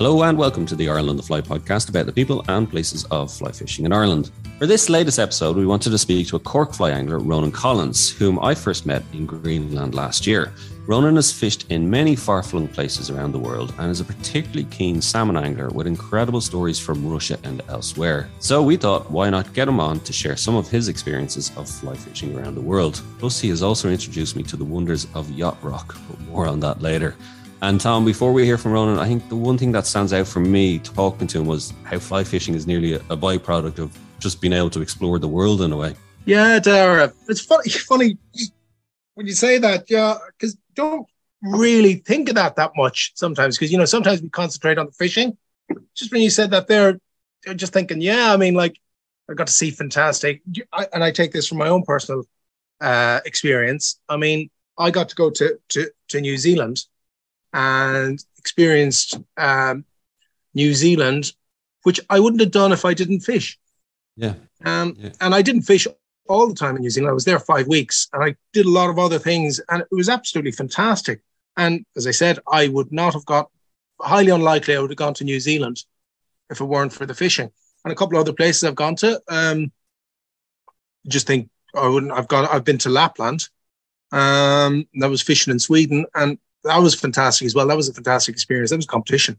Hello and welcome to the Ireland the Fly podcast about the people and places of fly fishing in Ireland. For this latest episode, we wanted to speak to a cork fly angler, Ronan Collins, whom I first met in Greenland last year. Ronan has fished in many far flung places around the world and is a particularly keen salmon angler with incredible stories from Russia and elsewhere. So we thought, why not get him on to share some of his experiences of fly fishing around the world? Plus, he has also introduced me to the wonders of yacht rock, but more on that later. And Tom, before we hear from Ronan, I think the one thing that stands out for me talking to him was how fly fishing is nearly a, byproduct of just being able to explore the world in a way. Yeah, Daire. It's funny, funny when you say that, yeah, because don't really think of that that much sometimes. Because you know, sometimes we concentrate on the fishing. Just when you said that, there, they're just thinking, yeah, I mean, like I got to see fantastic, I, and I take this from my own personal uh, experience. I mean, I got to go to to, to New Zealand and experienced um, New Zealand, which I wouldn't have done if I didn't fish. Yeah. Um, yeah. And I didn't fish all the time in New Zealand. I was there five weeks and I did a lot of other things, and it was absolutely fantastic. And as I said, I would not have got highly unlikely I would have gone to New Zealand if it weren't for the fishing. And a couple of other places I've gone to. Um, just think I wouldn't. I've gone. I've been to Lapland. Um, that was fishing in Sweden, and that was fantastic as well. That was a fantastic experience. That was competition.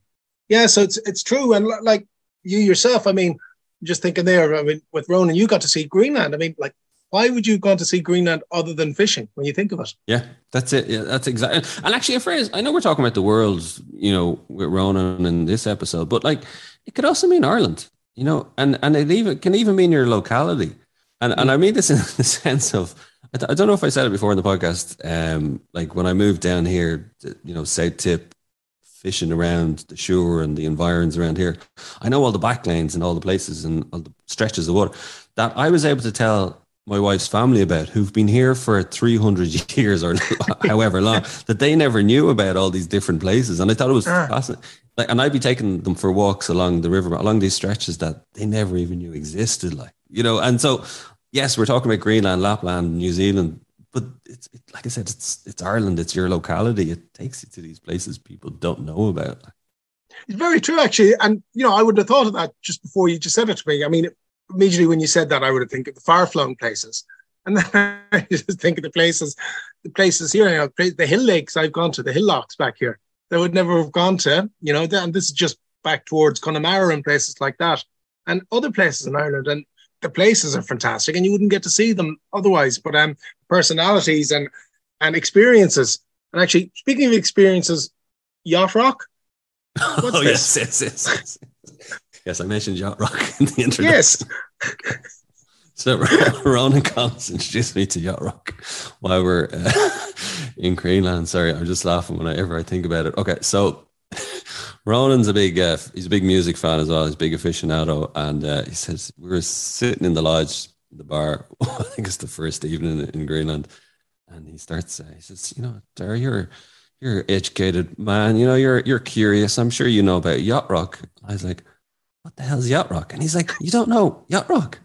Yeah, so it's it's true. And like you yourself, I mean, just thinking there, I mean, with Ronan, you got to see Greenland. I mean, like, why would you have gone to see Greenland other than fishing when you think of it? Yeah, that's it. Yeah, that's exactly. And actually, a phrase, I know we're talking about the world, you know, with Ronan in this episode, but like, it could also mean Ireland, you know, and, and it even can even mean your locality. And, and I mean this in the sense of, I don't know if I said it before in the podcast. Um, like when I moved down here, to, you know, South Tip, fishing around the shore and the environs around here, I know all the back lanes and all the places and all the stretches of water that I was able to tell my wife's family about who've been here for 300 years or however long that they never knew about all these different places. And I thought it was ah. fascinating. Like, and I'd be taking them for walks along the river, along these stretches that they never even knew existed. Like, you know, and so yes, we're talking about Greenland, Lapland, New Zealand, but it's it, like I said, it's it's Ireland. It's your locality. It takes you to these places people don't know about. It's very true, actually. And you know, I wouldn't have thought of that just before you just said it to me. I mean, immediately when you said that, I would have think of the far-flung places, and then I just think of the places, the places here. You know, the hill lakes I've gone to, the hillocks back here, that would never have gone to. You know, and this is just back towards Connemara and places like that, and other places in Ireland. And the places are fantastic, and you wouldn't get to see them otherwise. But um, personalities and and experiences. And actually, speaking of experiences, yacht rock. oh yes, yes, yes, yes, yes. I mentioned yacht rock in the introduction. Yes. so Ronan Collins introduced me to yacht rock while we're uh, in Greenland. Sorry, I'm just laughing whenever I think about it. Okay, so Ronan's a big uh, he's a big music fan as well. He's a big aficionado, and uh, he says we were sitting in the lodge, the bar. I think it's the first evening in Greenland, and he starts. Uh, he says, "You know, Dar, you're you're an educated man. You know, you're you're curious. I'm sure you know about yacht rock." I was like, "What the hell is yacht rock?" And he's like, "You don't know yacht rock."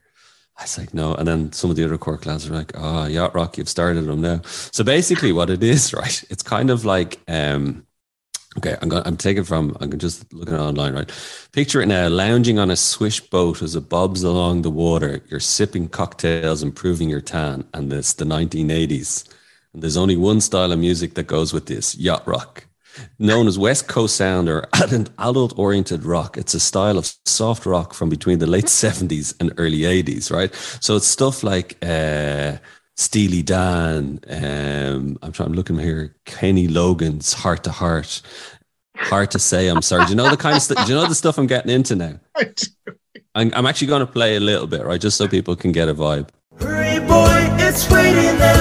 I was like, no. And then some of the other Cork lads are like, oh, Yacht Rock, you've started them now. So basically, what it is, right? It's kind of like um, Okay, I'm going. I'm taking from. I'm just looking online. Right, picture it now: lounging on a swish boat as it bobs along the water. You're sipping cocktails, improving your tan, and it's the 1980s. And there's only one style of music that goes with this: yacht rock, known as West Coast sound or adult-oriented rock. It's a style of soft rock from between the late 70s and early 80s. Right, so it's stuff like. Uh, Steely Dan. Um, I'm trying. I'm looking here. Kenny Loggins, Heart to Heart. Hard to say. I'm sorry. Do you know the kind of stuff? Do you know the stuff I'm getting into now? I'm, I'm actually going to play a little bit, right, just so people can get a vibe. Hurry, boy, it's waiting there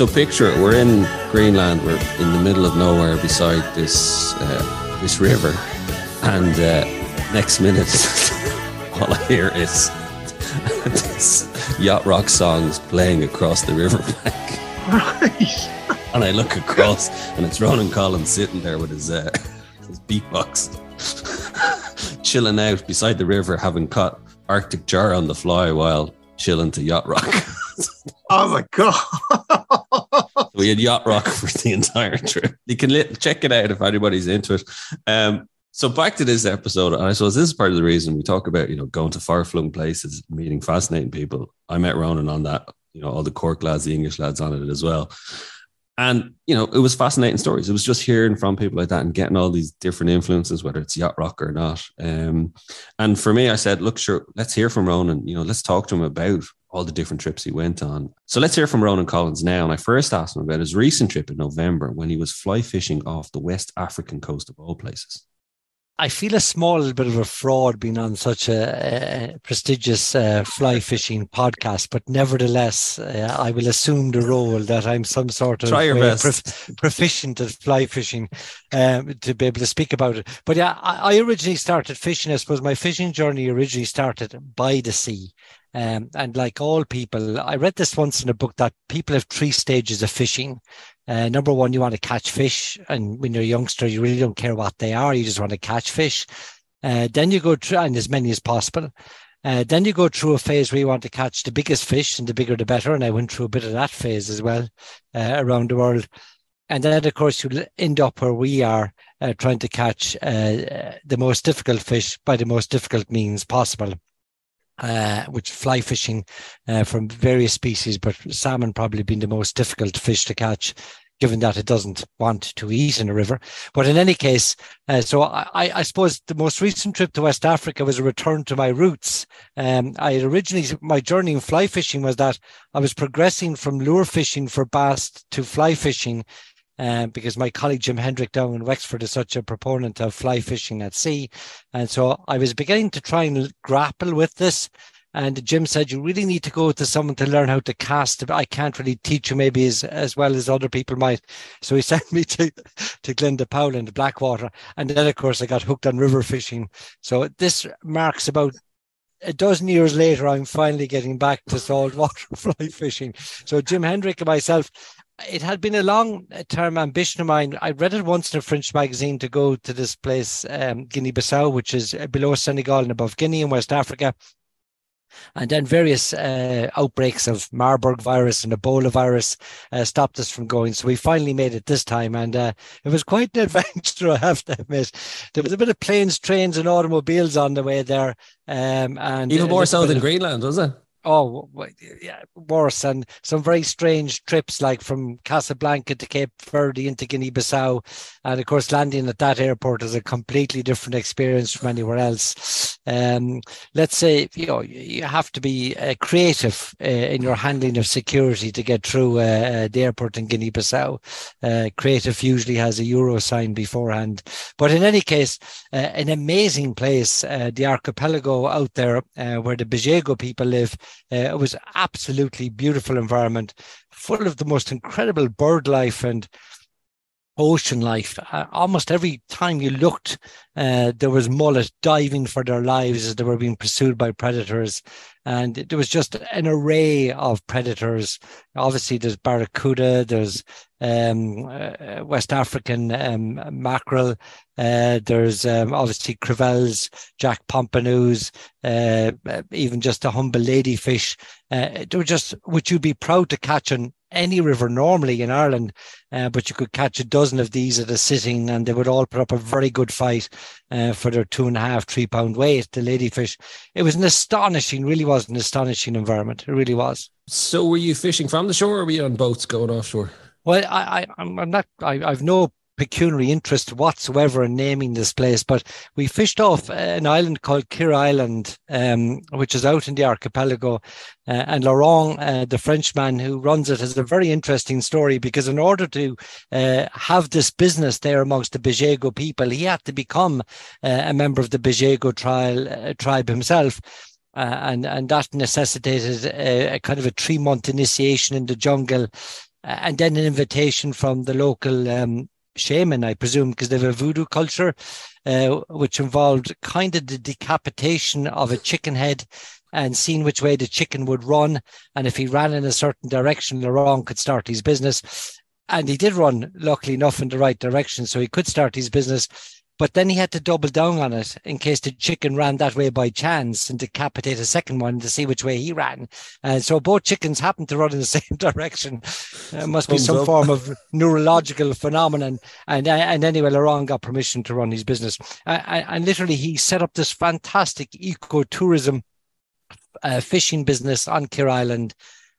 So picture it. We're in Greenland. We're in the middle of nowhere beside this uh, this river, and uh, next minute, all I hear is this yacht rock songs playing across the riverbank. Right. and I look across, and it's Ronan Collins sitting there with his uh, his beatbox, chilling out beside the river, having caught Arctic char on the fly while chilling to yacht rock. oh my god! we had yacht rock for the entire trip. You can check it out if anybody's into it. Um, so back to this episode, and I suppose this is part of the reason we talk about you know going to far flung places, meeting fascinating people. I met Ronan on that. You know, all the Cork lads, the English lads on it as well. And you know, it was fascinating stories. It was just hearing from people like that and getting all these different influences, whether it's yacht rock or not. Um, and for me, I said, look, sure, let's hear from Ronan. You know, let's talk to him about all the different trips he went on. So let's hear from Ronan Collins now. And I first asked him about his recent trip in November when he was fly fishing off the West African coast of all places. I feel a small bit of a fraud being on such a, a prestigious uh, fly fishing podcast, but nevertheless, uh, I will assume the role that I'm some sort of uh, prof- proficient at fly fishing um, to be able to speak about it. But yeah, I, I, originally started fishing. I suppose my fishing journey originally started by the sea. Um, and like all people, I read this once in a book that people have three stages of fishing. Uh, number one, you want to catch fish, and when you're a youngster, you really don't care what they are. You just want to catch fish. Uh, then you go through, and as many as possible. Uh, then you go through a phase where you want to catch the biggest fish, and the bigger the better. And I went through a bit of that phase as well uh, around the world. And then, of course, you end up where we are, uh, trying to catch uh, the most difficult fish by the most difficult means possible. Uh, which fly fishing uh, from various species, but salmon probably being the most difficult fish to catch given that it doesn't want to eat in a river. But in any case, uh, so I, I, suppose the most recent trip to West Africa was a return to my roots. Um, I had originally, my journey in fly fishing was that I was progressing from lure fishing for bass to fly fishing. Uh, because my colleague Jim Hendrick down in Wexford is such a proponent of fly fishing at sea. And so I was beginning to try and grapple with this and Jim said, you really need to go to someone to learn how to cast. I can't really teach you maybe as, as well as other people might. So he sent me to, to Glenda Powell in Blackwater. And then, of course, I got hooked on river fishing. So this marks about a dozen years later, I'm finally getting back to saltwater fly fishing. So Jim Hendrick and myself, it had been a long term ambition of mine. I read it once in a French magazine to go to this place, um, Guinea Bissau, which is below Senegal and above Guinea in West Africa. And then various uh, outbreaks of Marburg virus and Ebola virus uh, stopped us from going. So we finally made it this time. And uh, it was quite an adventure, I have to admit. There was a bit of planes, trains, and automobiles on the way there. Um, and Even more so than of, Greenland, was it? Oh yeah worse and some very strange trips like from casablanca to cape verde into guinea-bissau. And of course landing at that airport is a completely different experience from anywhere else. Um, let's say you know you have to be uh, creative uh, in your handling of security to get through uh, uh the airport in guinea-bissau. Uh, creative usually has a euro sign beforehand. But in any case uh, an amazing place the archipelago out there where the Bijago people live uh, it was absolutely beautiful environment, full of the most incredible bird life and ocean life. Uh, almost every time you looked, uh, there was mullet diving for their lives as they were being pursued by predators. And there was just an array of predators. Obviously, there's barracuda, there's um, uh, West African um, mackerel, uh, there's um, obviously crevels, jack pompanos, uh, even just a humble ladyfish. Uh, they were just, which you'd be proud to catch on any river normally in Ireland, uh, but you could catch a dozen of these at a sitting, and they would all put up a very good fight uh, for their two and a half, three pound weight. The ladyfish. It was an astonishing, really was an astonishing environment. It really was. So, were you fishing from the shore, or were you on boats going offshore? Well, I, I, I'm not. I, I've no pecuniary interest whatsoever in naming this place, but we fished off an island called Kir Island, um, which is out in the archipelago. Uh, and Laurent, uh, the Frenchman who runs it, has a very interesting story because in order to uh, have this business there amongst the Bijago people, he had to become uh, a member of the Bijago trial, uh, tribe himself. Uh, and and that necessitated a, a, kind of a three month initiation in the jungle, and then an invitation from the local um, shaman, I presume, because they have a voodoo culture, uh, which involved kind of the decapitation of a chicken head and seeing which way the chicken would run. And if he ran in a certain direction, Laurent could start his business. And he did run, luckily enough, in the right direction. So he could start his business. But then he had to double down on it in case the chicken ran that way by chance and decapitate a second one to see which way he ran. And so both chickens happened to run in the same direction. It must be some up. form of neurological phenomenon. And uh, and anyway, Laurent got permission to run his business. And literally, he set up this fantastic ecotourism uh, fishing business on Kir Island.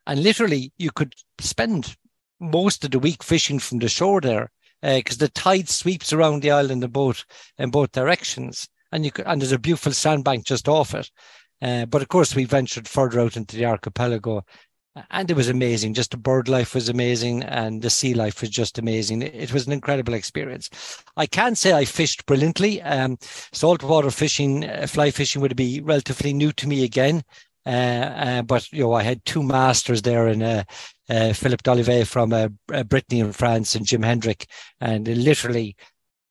And literally, you could spend most of the week fishing from the shore there because uh, the tide sweeps around the island in both in both directions, and you could, and there's a beautiful sandbank just off it. Uh, but of course, we ventured further out into the archipelago, and it was amazing. Just the bird life was amazing, and the sea life was just amazing. It, was an incredible experience. I can't say I fished brilliantly. Um, saltwater fishing, uh, fly fishing would be relatively new to me again. Uh, uh, but you know, I had two masters there in uh, Philippe Dolivet from uh, uh, Brittany in France and Jim Hendrick. And literally,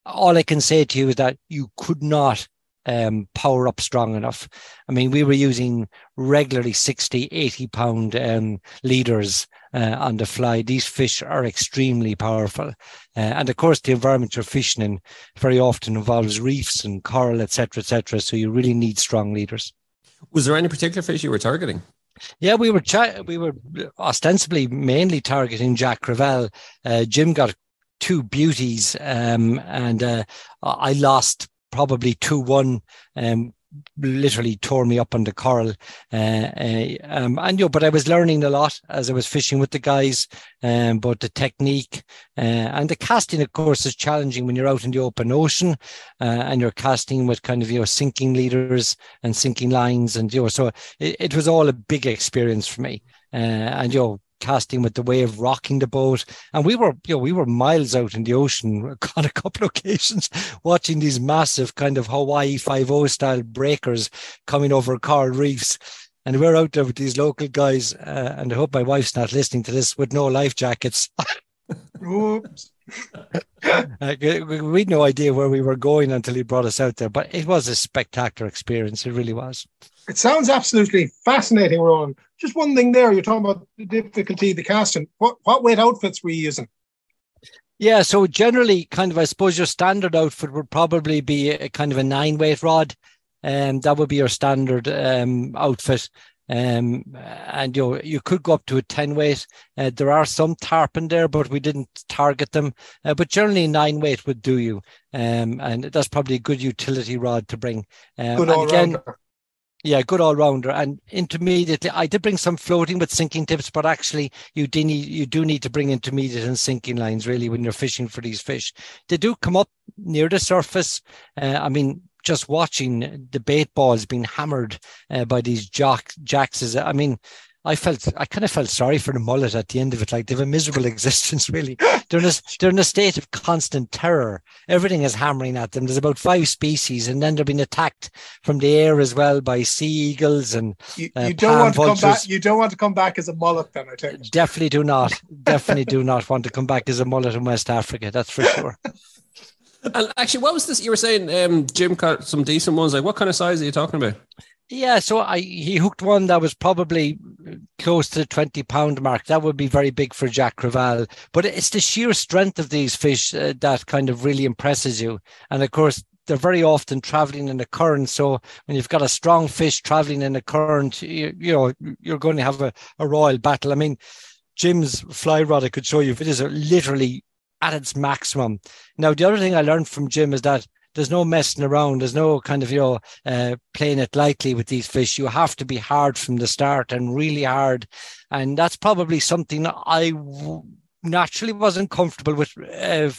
all I can say to you is that you could not um, power up strong enough. I mean, we were using regularly 60, 80 pound um, leaders uh, on the fly. These fish are extremely powerful. Uh, and of course, the environment you're fishing in very often involves reefs and coral, etc., etc. So you really need strong leaders. Was there any particular fish you were targeting? Yeah, we were we were ostensibly mainly targeting Jack Crevalle. Uh, Jim got two beauties, um, and uh, I lost probably two one um, literally tore me up on the coral. Uh, uh, um, and you know, but I was learning a lot as I was fishing with the guys, um, but the technique uh, and the casting, of course, is challenging when you're out in the open ocean uh, and you're casting with kind of you know sinking leaders and sinking lines, and you know, so it, it was all a big experience for me. Uh, and you know, casting with the wave rocking the boat. And we were, you know, we were miles out in the ocean on a couple of occasions watching these massive kind of Hawaii 5 style breakers coming over coral reefs. And we're out there with these local guys. Uh, and I hope my wife's not listening to this with no life jackets. Oops. uh, we had no idea where we were going until he brought us out there, but it was a spectacular experience. It really was. It sounds absolutely fascinating, Ron. Just one thing there, you're talking about the difficulty of the casting. What what weight outfits were you using? Yeah, so generally, kind of, I suppose your standard outfit would probably be a kind of a nine weight rod, and um, that would be your standard um, outfit. Um, and you know, you could go up to a 10 weight. Uh, there are some tarpon there, but we didn't target them. Uh, but generally, nine weight would do you. Um, and that's probably a good utility rod to bring. Um, good and again, yeah, good all rounder. And intermediately, I did bring some floating with sinking tips, but actually, you do need you do need to bring intermediate and sinking lines really when you're fishing for these fish. They do come up near the surface. Uh, I mean, just watching the bait balls being hammered uh, by these jack, jacks is, I mean, I felt I kind of felt sorry for the mullet at the end of it. Like they have a miserable existence, really. They're in a, they're in a state of constant terror. Everything is hammering at them. There's about five species, and then they're being attacked from the air as well by sea eagles and you, uh, you don't want to vultures. come back. You don't want to come back as a mullet, then I think. Definitely do not. Definitely do not want to come back as a mullet in West Africa. That's for sure. And actually, what was this you were saying? Um, Jim caught some decent ones. Like, what kind of size are you talking about? Yeah, so I he hooked one that was probably close to the 20 pound mark. That would be very big for Jack Crevalle. But it's the sheer strength of these fish uh, that kind of really impresses you. And of course, they're very often traveling in a current. So when you've got a strong fish traveling in a current, you, you know, you're going to have a, a royal battle. I mean, Jim's fly rod, I could show you, it is literally at its maximum. Now, the other thing I learned from Jim is that there's no messing around. There's no kind of you know uh, playing it lightly with these fish. You have to be hard from the start and really hard, and that's probably something I w- naturally wasn't comfortable with uh,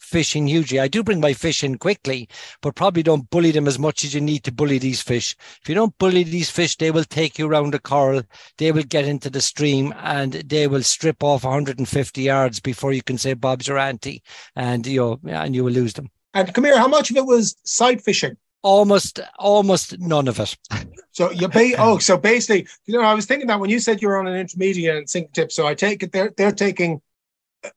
fishing hugely. I do bring my fish in quickly, but probably don't bully them as much as you need to bully these fish. If you don't bully these fish, they will take you around the coral, they will get into the stream, and they will strip off 150 yards before you can say Bob's your auntie, and you know, and you will lose them. And come here, how much of it was sight fishing? Almost, almost none of it. So you pay. Oh, so basically, you know, I was thinking that when you said you're on an intermediate and sink tip, so I take it they're they're taking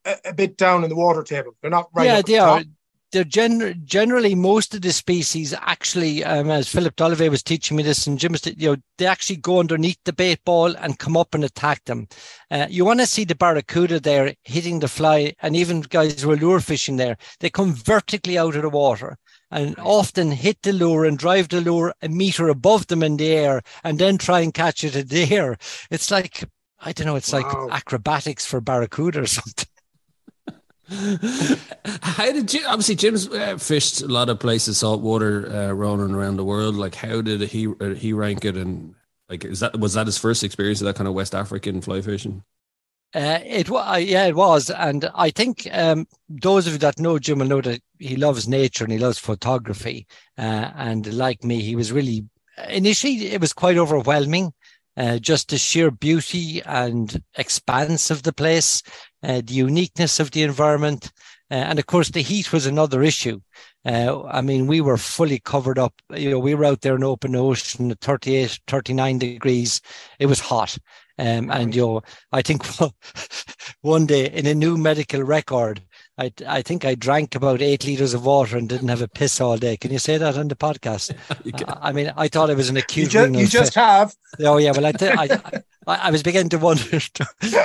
a, a bit down in the water table. They're not right. Yeah, they the are. They're gen- generally most of the species actually, um, as Philip Dolivet was teaching me this, and Jim, you know, they actually go underneath the bait ball and come up and attack them. Uh, you want to see the barracuda there hitting the fly, and even guys who are lure fishing there, they come vertically out of the water and often hit the lure and drive the lure a meter above them in the air and then try and catch it in the air. It's like, I don't know, it's wow. like acrobatics for Barracuda or something. How did you obviously Jim's uh, fished a lot of places saltwater uh, around the world. Like how did he uh, he rank it? And like is that was that his first experience of that kind of West African fly fishing? Uh, it was, yeah, it was, and I think um, those of you that know Jim will know that he loves nature and he loves photography. Uh, and like me, he was really initially it was quite overwhelming, uh, just the sheer beauty and expanse of the place, uh, the uniqueness of the environment, uh, and of course the heat was another issue. Uh, I mean, we were fully covered up. You know, we were out there in open ocean at 38, 39 degrees. It was hot. Um, and you know, I think one day in a new medical record, I I think I drank about eight liters of water and didn't have a piss all day. Can you say that on the podcast? I, I, mean, I thought it was an acute. You just, you just have. Oh yeah, well, I, th- I, I, I was beginning to wonder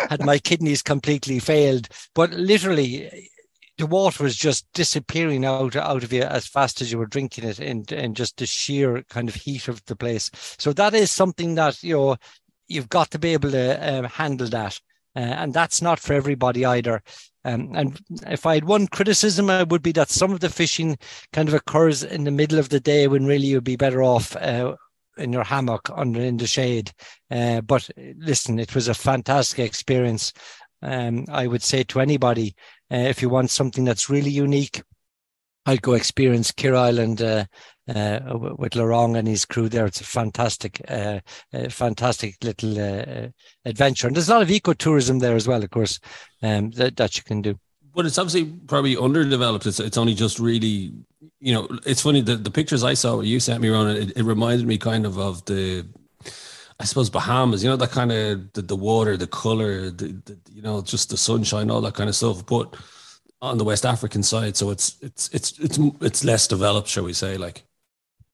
had my kidneys completely failed, but literally the water was just disappearing out out of you as fast as you were drinking it and in just the sheer kind of heat of the place so that is something that you know you've got to be able to um, handle that. Uh, and that's not for everybody either. Um, and if I had one criticism, it would be that some of the fishing kind of occurs in the middle of the day when really you'd be better off uh, in your hammock under in the shade. Uh, but listen, it was a fantastic experience. Um, I would say to anybody, uh, if you want something that's really unique, I'd go experience Kir Island uh, uh, with Laurent and his crew there. It's a fantastic, uh, fantastic little uh, adventure. And there's a lot of ecotourism there as well, of course, um, that, that you can do. But it's obviously probably underdeveloped. It's, it's only just really, you know, it's funny. The, the pictures I saw you sent me around, it, it reminded me kind of of the, I suppose Bahamas, you know, that kind of the, the water, the color, the, the, you know, just the sunshine, all that kind of stuff. But on the West African side, so it's it's it's it's it's less developed, shall we say? Like,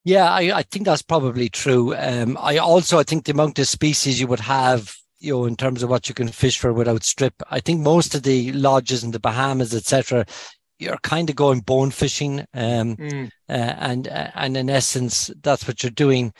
yeah, I, I think that's probably true. Um, I also I think the amount of species you would have, you know, in terms of what you can fish for without strip, I think most of the lodges in the Bahamas, etc., you're kind of going bone fishing, um, mm. uh, and uh, and in essence, that's what you're doing.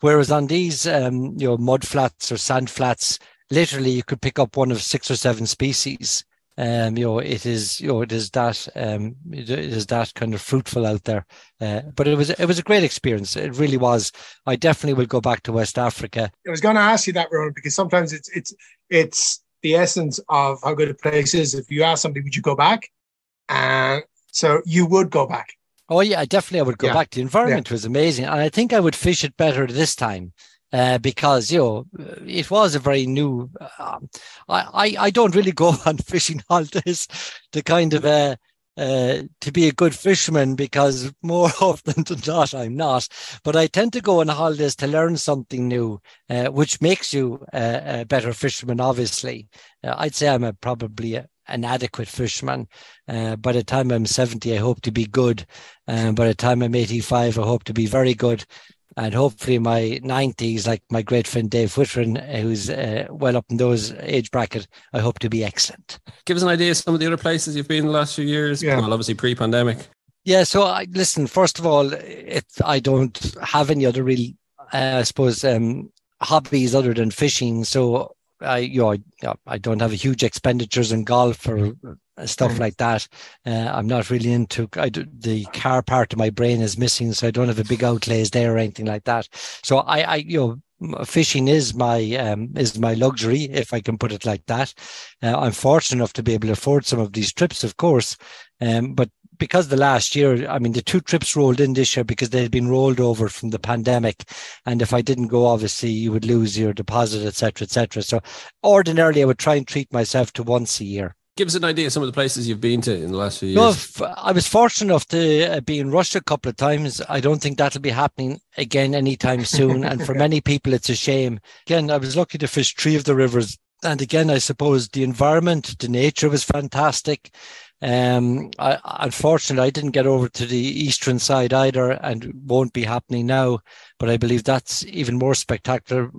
Whereas on these, um, you know, mud flats or sand flats, literally you could pick up one of six or seven species um, you know, it is, you know, it is that, um, it is that kind of fruitful out there. Uh, but it was, it was a great experience. It really was. I definitely will go back to West Africa. I was going to ask you that, Ronan, because sometimes it's, it's, it's the essence of how good a place is. If you ask somebody, would you go back? And so you would go back. Oh yeah, definitely I would go yeah. back. The environment yeah. was amazing, and I think I would fish it better this time uh, because you know it was a very new. Um, I, I don't really go on fishing holidays to kind of uh, uh, to be a good fisherman because more often than not I'm not. But I tend to go on holidays to learn something new, uh, which makes you a, a better fisherman. Obviously, uh, I'd say I'm a, probably a, an adequate fisherman. Uh, by the time I'm 70, I hope to be good. Uh, by the time I'm 85, I hope to be very good and hopefully my 90s, like my great friend Dave Whitron, who's uh, well up in those age bracket, I hope to be excellent. Give us an idea of some of the other places you've been in the last few years. Yeah. Well, obviously pre-pandemic. Yeah. So I listen. First of all, it I don't have any other real, uh, I suppose, um, hobbies other than fishing. So I, you know, I, I don't have a huge expenditures in golf or stuff mm. like that. Uh, I'm not really into I do, the car part of my brain is missing, so I don't have a big outlays there or anything like that. So I, I you know, fishing is my um, is my luxury, if I can put it like that. Uh, I'm fortunate enough to be able to afford some of these trips, of course, um, but because the last year, I mean, the two trips rolled in this year because they had been rolled over from the pandemic, and if I didn't go, obviously you would lose your deposit, etc., etc. So ordinarily, I would try and treat myself to once a year give us an idea of some of the places you've been to in the last few years. No, I was fortunate enough to uh, be in Russia a couple of times. I don't think that'll be happening again anytime soon. and for many people, it's a shame. Again, I was lucky to fish three of the rivers. And again, I suppose the environment, the nature was fantastic. Um, I, unfortunately, I didn't get over to the eastern side either, and won't be happening now. But I believe that's even more spectacular.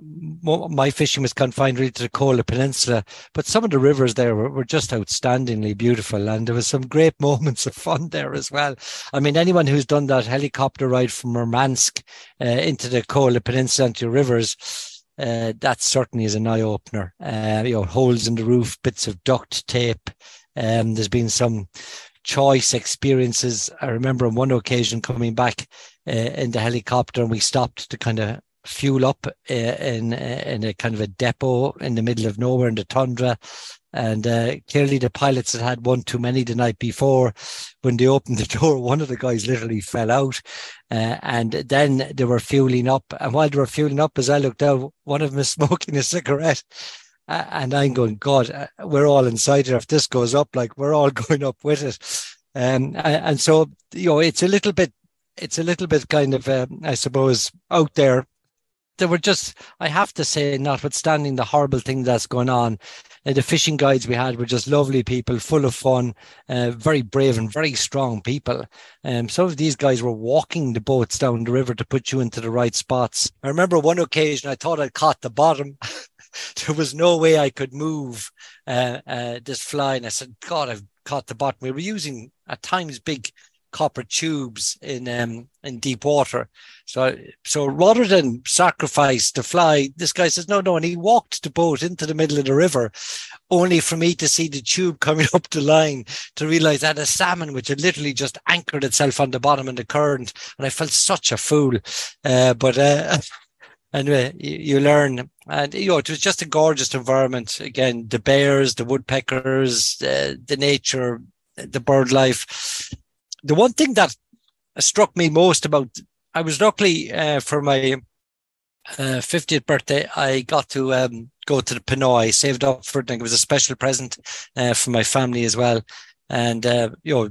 My fishing was confined really to the Kola Peninsula, but some of the rivers there were, were just outstandingly beautiful, and there was some great moments of fun there as well. I mean, anyone who's done that helicopter ride from Murmansk uh, into the Kola Peninsula into rivers. Uh, that certainly is an eye opener. Uh, you know, holes in the roof, bits of duct tape, um, there's been some choice experiences. I remember on one occasion coming back uh, in the helicopter and we stopped to kind of fuel up uh, in uh, in a kind of a depot in the middle of nowhere in the tundra. And uh, clearly, the pilots had had one too many the night before. When they opened the door, one of the guys literally fell out. Uh, and then they were fueling up. And while they were fueling up, as I looked out, one of them was smoking a cigarette and I'm going, God, uh, we're all inside here. If this goes up, like we're all going up with it. Um, and so, you know, it's a little bit, it's a little bit kind of, um, I suppose, out there. There were just, I have to say, notwithstanding the horrible thing that's going on, uh, the fishing guides we had were just lovely people, full of fun, uh, very brave and very strong people. Um, some of these guys were walking the boats down the river to put you into the right spots. I remember one occasion I thought I'd caught the bottom. there was no way I could move uh, uh, this fly. And I said, God, I've caught the bottom. We were using at times big copper tubes in um, in deep water. So so rather than sacrifice the fly, this guy says no, no, and he walked the boat into the middle of the river, only for me to see the tube coming up the line to realize that a salmon which had literally just anchored itself on the bottom in the current, and I felt such a fool. Uh, but uh, anyway, you, you learn. And you know it was just a gorgeous environment. Again the bears the woodpeckers uh, the nature the bird life the one thing that struck me most about i was luckily uh, for my uh, 50th birthday i got to um, go to the Ponoi, saved up for it it was a special present uh, for my family as well. And uh, you know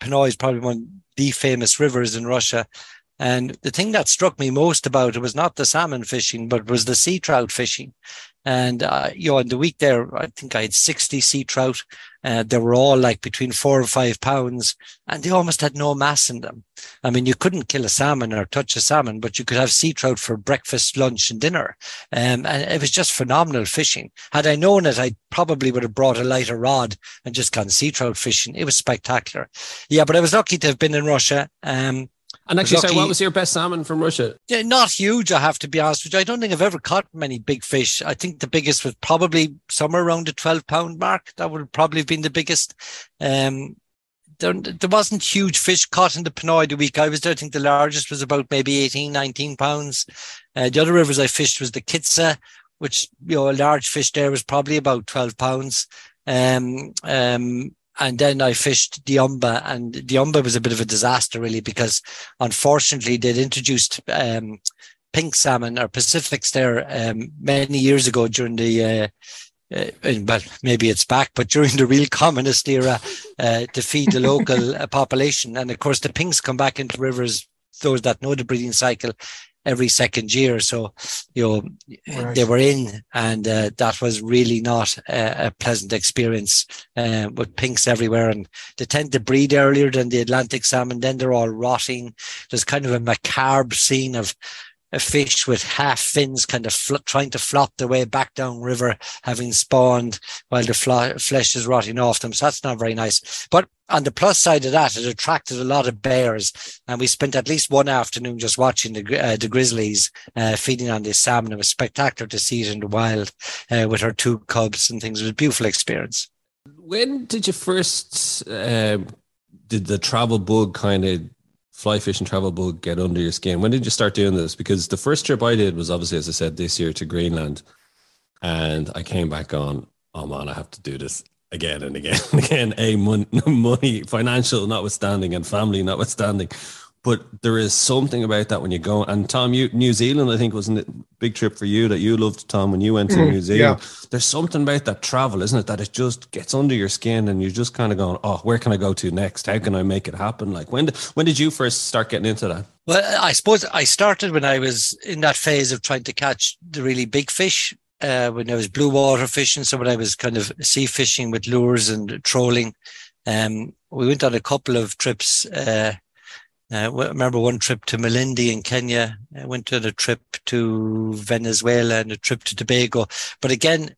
Ponoi is probably one of the famous rivers in russia and the thing that struck me most about it was not the salmon fishing, but was the sea trout fishing. And, uh, you know, in the week there, I think I had 60 sea trout. Uh, they were all like between four and five pounds and they almost had no mass in them. I mean, you couldn't kill a salmon or touch a salmon, but you could have sea trout for breakfast, lunch and dinner. Um, and it was just phenomenal fishing. Had I known it, I probably would have brought a lighter rod and just gone sea trout fishing. It was spectacular. Yeah, but I was lucky to have been in Russia. Um, and actually, sorry, what was your best salmon from Russia? Yeah, not huge, I have to be honest with you. I don't think I've ever caught many big fish. I think the biggest was probably somewhere around the 12 pound mark. That would probably have been the biggest. Um, there, there wasn't huge fish caught in the Ponoi the week I was there. I think the largest was about maybe 18, 19 pounds. Uh, the other rivers I fished was the Kitsa, which, you know, a large fish there was probably about 12 pounds. Um, um, and then I fished the Diamba, and the Diamba was a bit of a disaster, really, because unfortunately they'd introduced um, pink salmon or Pacifics there um, many years ago during the. Uh, uh, well, maybe it's back, but during the real communist era, uh, to feed the local uh, population, and of course the pinks come back into rivers. Those that know the breeding cycle, every second year. So, you know, right. they were in, and uh, that was really not a, a pleasant experience uh, with pinks everywhere. And they tend to breed earlier than the Atlantic salmon. Then they're all rotting. There's kind of a macabre scene of a fish with half fins kind of fl- trying to flop their way back down river, having spawned while the fl- flesh is rotting off them. So that's not very nice. But on the plus side of that, it attracted a lot of bears, and we spent at least one afternoon just watching the uh, the grizzlies uh, feeding on this salmon. It was spectacular to see it in the wild uh, with her two cubs and things. It was a beautiful experience. When did you first uh, did the travel bug kind of fly fishing travel bug get under your skin? When did you start doing this? Because the first trip I did was obviously, as I said, this year to Greenland, and I came back on. Oh man, I have to do this again and again and again. A money, money, financial notwithstanding, and family notwithstanding. But there is something about that when you go. And Tom, you New Zealand, I think, wasn't a big trip for you that you loved, Tom, when you went to mm, New Zealand. Yeah. There's something about that travel, isn't it? That it just gets under your skin, and you're just kind of going, "Oh, where can I go to next? How can I make it happen?" Like when did, when did you first start getting into that? Well, I suppose I started when I was in that phase of trying to catch the really big fish uh, when I was blue water fishing. So when I was kind of sea fishing with lures and trolling, Um, we went on a couple of trips. Uh, uh, I remember one trip to Malindi in Kenya. I went on a trip to Venezuela and a trip to Tobago. But again,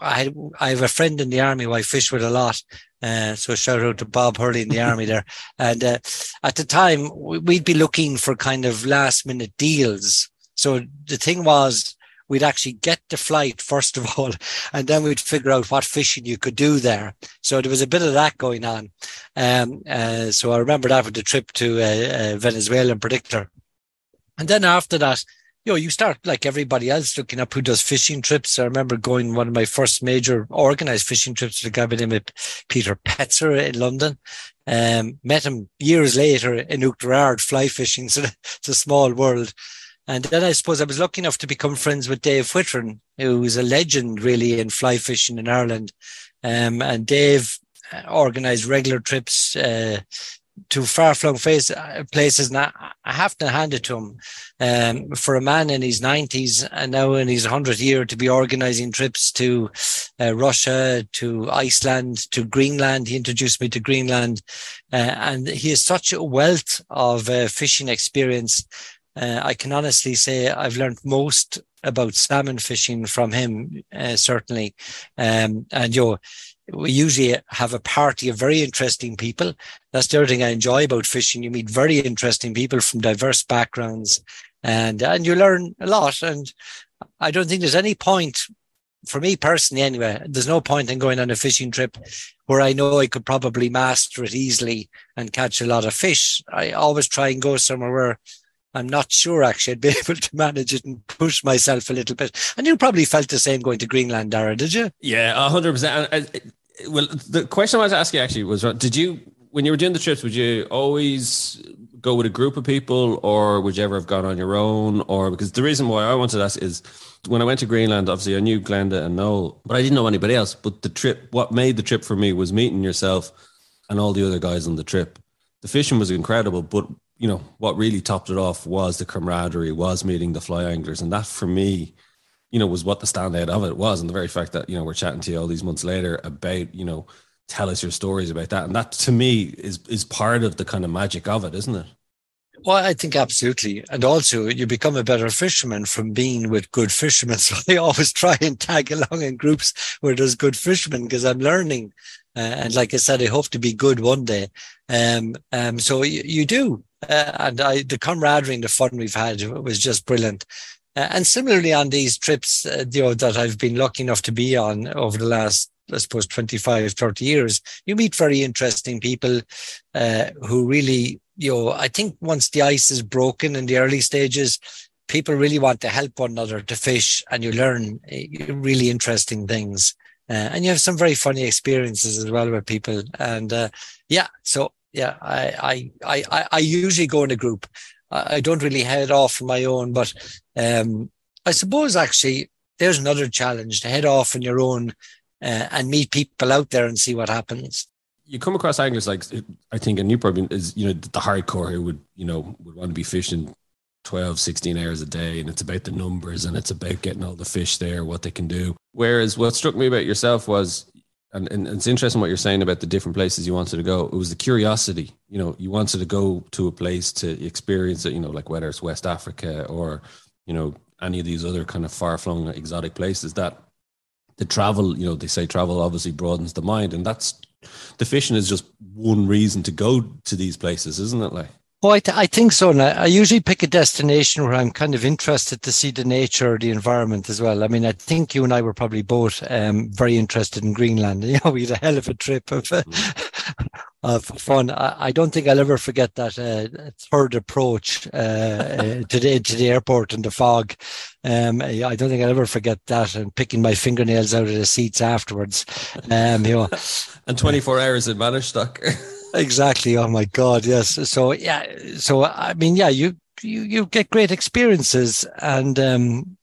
I I have a friend in the army who I fish with a lot. Uh, so shout out to Bob Hurley in the army there. And uh, at the time, we'd be looking for kind of last minute deals. So the thing was, we'd actually get the flight first of all, and then we'd figure out what fishing you could do there. So there was a bit of that going on. Um, uh, so I remember that with the trip to uh, uh, Venezuela in particular. And then after that, you know, you start like everybody else looking up who does fishing trips. I remember going one of my first major organized fishing trips to a guy by the name of Peter Petzer in London. Um, met him years later in Oughterard fly fishing. So it's a small world. And then I suppose I was lucky enough to become friends with Dave Whitron, who was a legend really in fly fishing in Ireland. Um, and Dave uh, organized regular trips uh, to far flung uh, places. And I, I, have to hand it to him um, for a man in his 90s and now in his 100th year to be organizing trips to uh, Russia, to Iceland, to Greenland. He introduced me to Greenland. Uh, and he has such a wealth of uh, fishing experience uh, I can honestly say I've learned most about salmon fishing from him, uh, certainly. Um, and you we usually have a party of very interesting people. That's the other thing I enjoy about fishing. You meet very interesting people from diverse backgrounds, and and you learn a lot. And I don't think there's any point for me personally, anyway. There's no point in going on a fishing trip where I know I could probably master it easily and catch a lot of fish. I always try and go somewhere where I'm not sure actually I'd be able to manage it and push myself a little bit. And you probably felt the same going to Greenland, Daire, did you? Yeah, hundred percent. Uh, well, the question I was asking actually was: Did you, when you were doing the trips, would you always go with a group of people, or would you ever have gone on your own? Or because the reason why I wanted to ask is when I went to Greenland, obviously I knew Glenda and Noel, but I didn't know anybody else. But the trip, what made the trip for me was meeting yourself and all the other guys on the trip. The fishing was incredible, but you know, what really topped it off was the camaraderie, was meeting the fly anglers. And that for me, you know, was what the standout of it was. And the very fact that, you know, we're chatting to you all these months later about, you know, tell us your stories about that. And that to me is is part of the kind of magic of it, isn't it? Well, I think absolutely. And also you become a better fisherman from being with good fishermen. So I always try and tag along in groups where there's good fishermen because I'm learning. Uh, and like I said, I hope to be good one day. Um, um, so you, you do. Uh, and I, the camaraderie and the fun we've had was just brilliant. Uh, and similarly on these trips, uh, you know, that I've been lucky enough to be on over the last, I suppose, 25, 30 years, you meet very interesting people uh, who really, you know, I think once the ice is broken in the early stages, people really want to help one another to fish and you learn uh, really interesting things. Uh, and you have some very funny experiences as well with people. And yeah, so yeah, I, I, I, I usually go in a group. I don't really head off on my own, but um, I suppose actually there's another challenge to head off on your own uh, and meet people out there and see what happens. You come across anglers like I think, and you probably is you know the hardcore who would you know would want to be fishing 12, 16 hours a day, and it's about the numbers and it's about getting all the fish there, what they can do. Whereas what struck me about yourself was and, and it's interesting what you're saying about the different places you wanted to go. It was the curiosity, you know, you wanted to go to a place to experience it, you know, like whether it's West Africa or, you know, any of these other kind of far flung exotic places that the travel, you know, they say travel obviously broadens the mind. And that's the fishing is just one reason to go to these places, isn't it? Like, Oh, I, th- I think so. And I, I, usually pick a destination where I'm kind of interested to see the nature or the environment as well. I mean, I think you and I were probably both um, very interested in Greenland. You know, we had a hell of a trip of, mm. of fun. I, I, don't think I'll ever forget that uh, third approach uh, uh, to, the, to the airport and the fog. Um, I don't think I'll ever forget that and picking my fingernails out of the seats afterwards. Um, you know, and 24 hours in Maniitsoq. Exactly. Oh my God. Yes. So yeah. So I mean, yeah, you you you get great experiences, and um,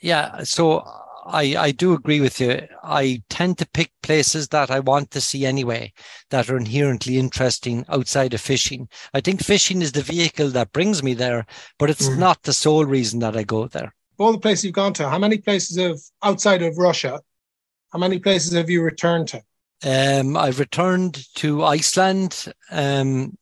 yeah. So I I do agree with you. I tend to pick places that I want to see anyway, that are inherently interesting outside of fishing. I think fishing is the vehicle that brings me there, but it's mm. not the sole reason that I go there. All the places you've gone to, how many places of outside of Russia? How many places have you returned to? Um, I've returned to Iceland. Um,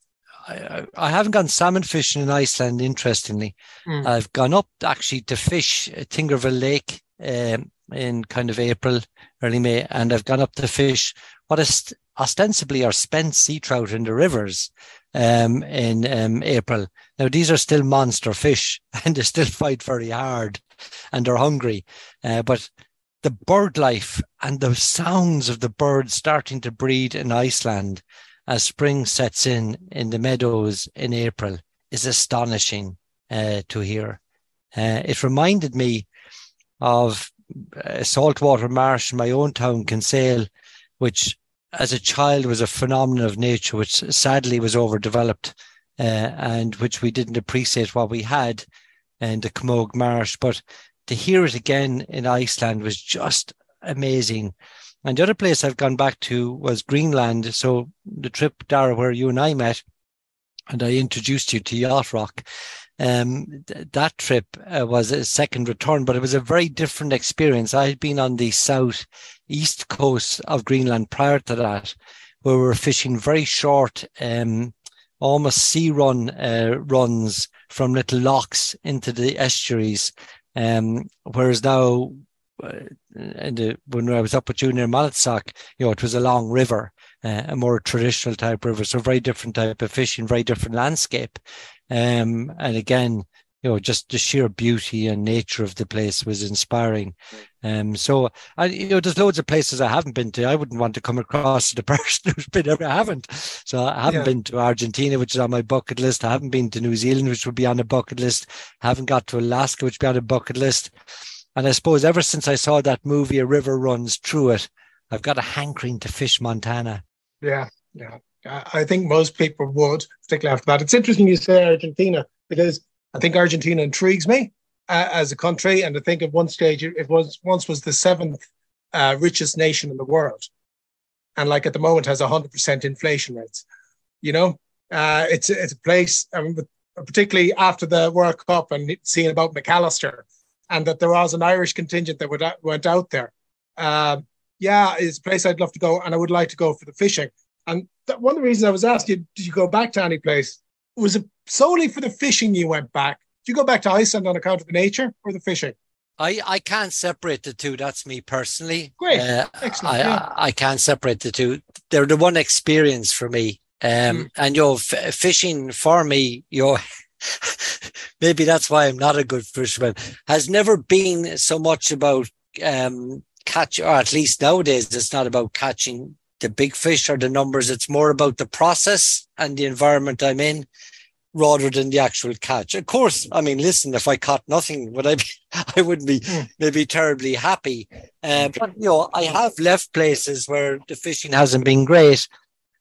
I, I, haven't gone salmon fishing in Iceland, interestingly. Mm. I've gone up actually to fish Thingvellir Lake um, in kind of April, early May, and I've gone up to fish what is ostensibly are spent sea trout in the rivers um, in um, April. Now, these are still monster fish and they still fight very hard and they're hungry. Uh, but the bird life and the sounds of the birds starting to breed in Iceland as spring sets in in the meadows in April is astonishing uh, to hear. Uh, it reminded me of a saltwater marsh in my own town, Kinsale, which as a child was a phenomenon of nature, which sadly was overdeveloped uh, and which we didn't appreciate what we had in the Commogue Marsh. But to hear it again in Iceland was just amazing. And the other place I've gone back to was Greenland. So the trip, Daire, where you and I met, and I introduced you to Yacht Rock. Um, th- that trip uh, was a second return, but it was a very different experience. I had been on the south east coast of Greenland prior to that, where we were fishing very short, um, almost sea run uh, runs from little locks into the estuaries. Um, whereas now, uh, when I was up with Junior near you know, it was a long river, uh, a more traditional type river, so very different type of fishing, very different landscape. Um, and again, you know, just the sheer beauty and nature of the place was inspiring. Um, so I, you know, there's loads of places I haven't been to. I wouldn't want to come across the person who's been there. I haven't. So I haven't yeah. been to Argentina, which is on my bucket list. I haven't been to New Zealand, which would be on the bucket list. I haven't got to Alaska, which would be on the bucket list. And I suppose ever since I saw that movie, A River Runs Through It, I've got a hankering to fish Montana. Yeah, yeah. I think most people would, particularly after that. It's interesting you say Argentina because I think Argentina intrigues me uh, as a country, and I think at one stage it was once was the seventh uh, richest nation in the world, and like at the moment has hundred percent inflation rates. You know, uh, it's it's a place, particularly after the World Cup and seeing about Mac Allister, and that there was an Irish contingent that would, went out there. Uh, yeah, it's a place I'd love to go, and I would like to go for the fishing. And that, one of the reasons I was asking, did you go back to any place? Was it solely for the fishing you went back? Did you go back to Iceland on account of the nature or the fishing? I, I can't separate the two. That's me personally. Great. Uh, Excellent. I, yeah. I, I, can't separate the two. They're the one experience for me. Um, mm. And, you know, f- fishing for me, you know, maybe that's why I'm not a good fisherman, has never been so much about um, catch, or at least nowadays, it's not about catching the big fish or the numbers. It's more about the process and the environment I'm in rather than the actual catch. Of course, I mean, listen, if I caught nothing, would I be, I wouldn't be hmm. maybe terribly happy. Uh, but, you know, I have left places where the fishing hasn't been great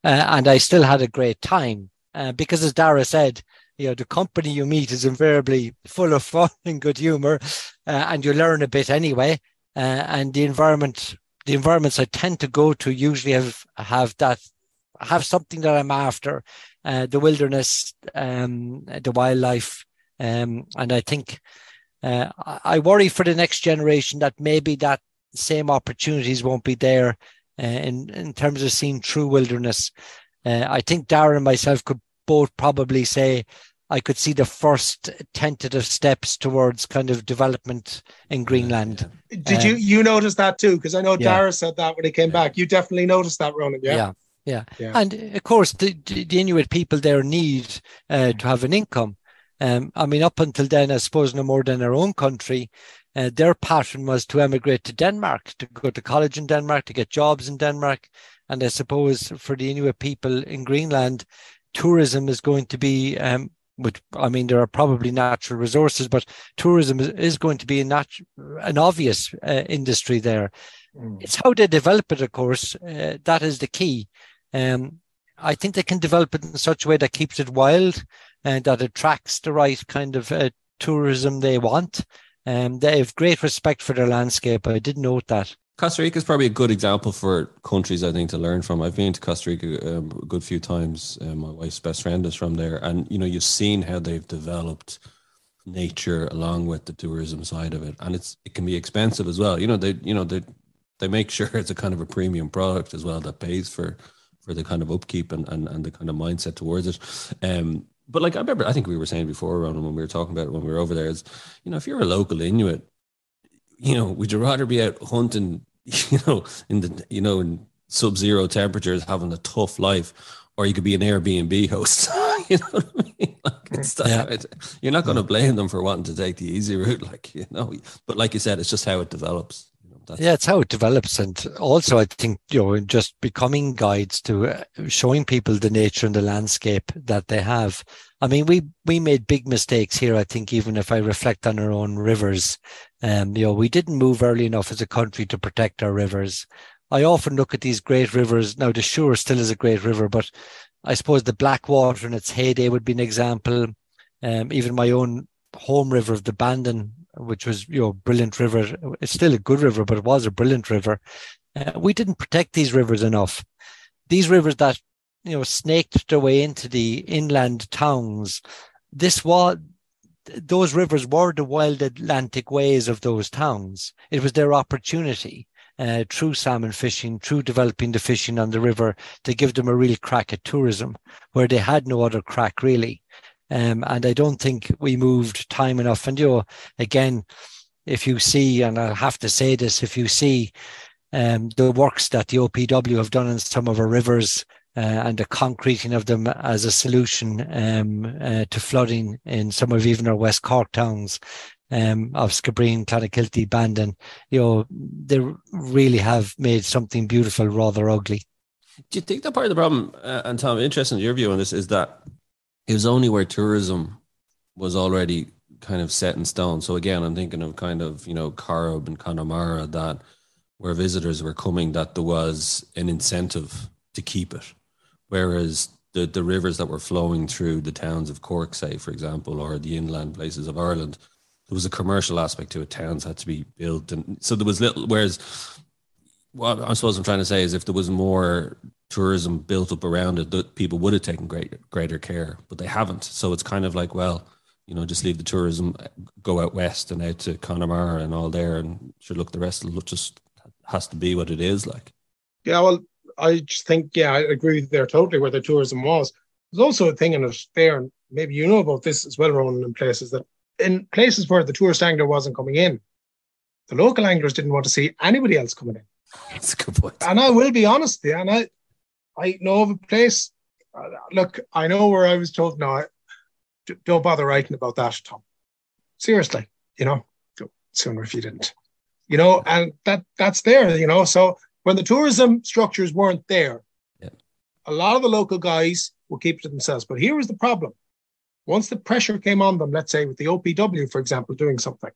uh, and I still had a great time. Uh, because as Daire said, you know, the company you meet is invariably full of fun and good humor uh, and you learn a bit anyway. Uh, and the environment the environments I tend to go to usually have have that have something that I'm after, uh, the wilderness, um, the wildlife, um, and I think uh, I worry for the next generation that maybe that same opportunities won't be there uh, in in terms of seeing true wilderness. Uh, I think Daire and myself could both probably say I could see the first tentative steps towards kind of development in Greenland. Did um, you you notice that too? Because I know yeah. Daire said that when he came back. You definitely noticed that, Ronan. Yeah. Yeah. Yeah. yeah. And of course, the, the Inuit people there need uh, to have an income. Um, I mean, up until then, I suppose no more than their own country, uh, their pattern was to emigrate to Denmark, to go to college in Denmark, to get jobs in Denmark. And I suppose for the Inuit people in Greenland, tourism is going to be um, with I mean there are probably natural resources, but tourism is, is going to be a natu- an obvious uh, industry there. Mm. It's how they develop it, of course. Uh, that is the key. Um, I think they can develop it in such a way that keeps it wild and that attracts the right kind of uh, tourism they want. Um, they have great respect for their landscape. I did note that. Costa Rica is probably a good example for countries I think to learn from. I've been to Costa Rica um, a good few times. Uh, my wife's best friend is from there, and you know you've seen how they've developed nature along with the tourism side of it, and it's it can be expensive as well. You know they you know they they make sure it's a kind of a premium product as well that pays for for the kind of upkeep and and, and the kind of mindset towards it. Um, but like I remember, I think we were saying before, Ron, when we were talking about it when we were over there, is you know if you're a local Inuit, you know, would you rather be out hunting, you know, in the you know in sub-zero temperatures, having a tough life, or you could be an Airbnb host. you know what I mean? Like it's yeah. you're not going to blame them for wanting to take the easy route, like you know. But like you said, it's just how it develops. Yeah, it's how it develops, and also I think you know just becoming guides to uh, showing people the nature and the landscape that they have. I mean, we we made big mistakes here. I think even if I reflect on our own rivers, um, you know, we didn't move early enough as a country to protect our rivers. I often look at these great rivers. Now, the Suir still is a great river, but I suppose the Blackwater in its heyday would be an example. Um, even my own home river of the Bandon, which was you know brilliant river. It's still a good river, but it was a brilliant river. Uh, we didn't protect these rivers enough. These rivers that you know snaked their way into the inland towns. This was those rivers were the wild Atlantic ways of those towns. It was their opportunity uh, through salmon fishing, through developing the fishing on the river to give them a real crack at tourism, where they had no other crack really. Um, and I don't think we moved time enough. And you know, again, if you see, and I'll have to say this, if you see um, the works that the OPW have done in some of our rivers uh, and the concreting of them as a solution um, uh, to flooding in some of even our West Cork towns, um, of Skibbereen, Clonakilty, Bandon, you know, they really have made something beautiful rather ugly. Do you think that part of the problem, uh, and Tom, interested in your view on this, is that it was only where tourism was already kind of set in stone. So again, I'm thinking of kind of, you know, Corrib and Connemara that where visitors were coming, that there was an incentive to keep it. Whereas the, the rivers that were flowing through the towns of Cork, say, for example, or the inland places of Ireland, there was a commercial aspect to it. Towns had to be built, and so there was little. Whereas, what I suppose I'm trying to say is, if there was more tourism built up around it, that people would have taken great greater care, but they haven't. So it's kind of like, well, you know, just leave the tourism, go out west and out to Connemara and all there, and should look the rest of just has to be what it is like. Yeah, well, I just think, yeah, I agree there totally where the tourism was. There's also a thing in it there, and maybe you know about this as well, Ronan, in places that in places where the tourist angler wasn't coming in, the local anglers didn't want to see anybody else coming in. That's a good point. And I will be honest, yeah, and I, I know of a place. Uh, look, I know where I was told. No, I, don't bother writing about that, Tom. Seriously, you know, sooner if you didn't, you know, and that that's there, you know. So when the tourism structures weren't there, yeah. a lot of the local guys will keep it to themselves. But here is the problem: once the pressure came on them, let's say with the OPW, for example, doing something,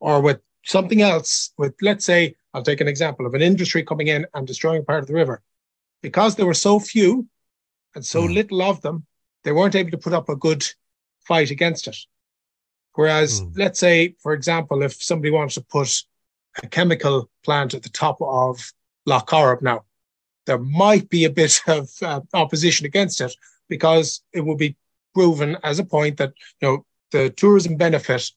or with something else, with let's say, I'll take an example of an industry coming in and destroying part of the river, because there were so few and so mm. little of them, they weren't able to put up a good fight against it. Whereas, mm. let's say, for example, if somebody wants to put a chemical plant at the top of Lough Corrib now, there might be a bit of uh, opposition against it because it will be proven as a point that you know the tourism benefit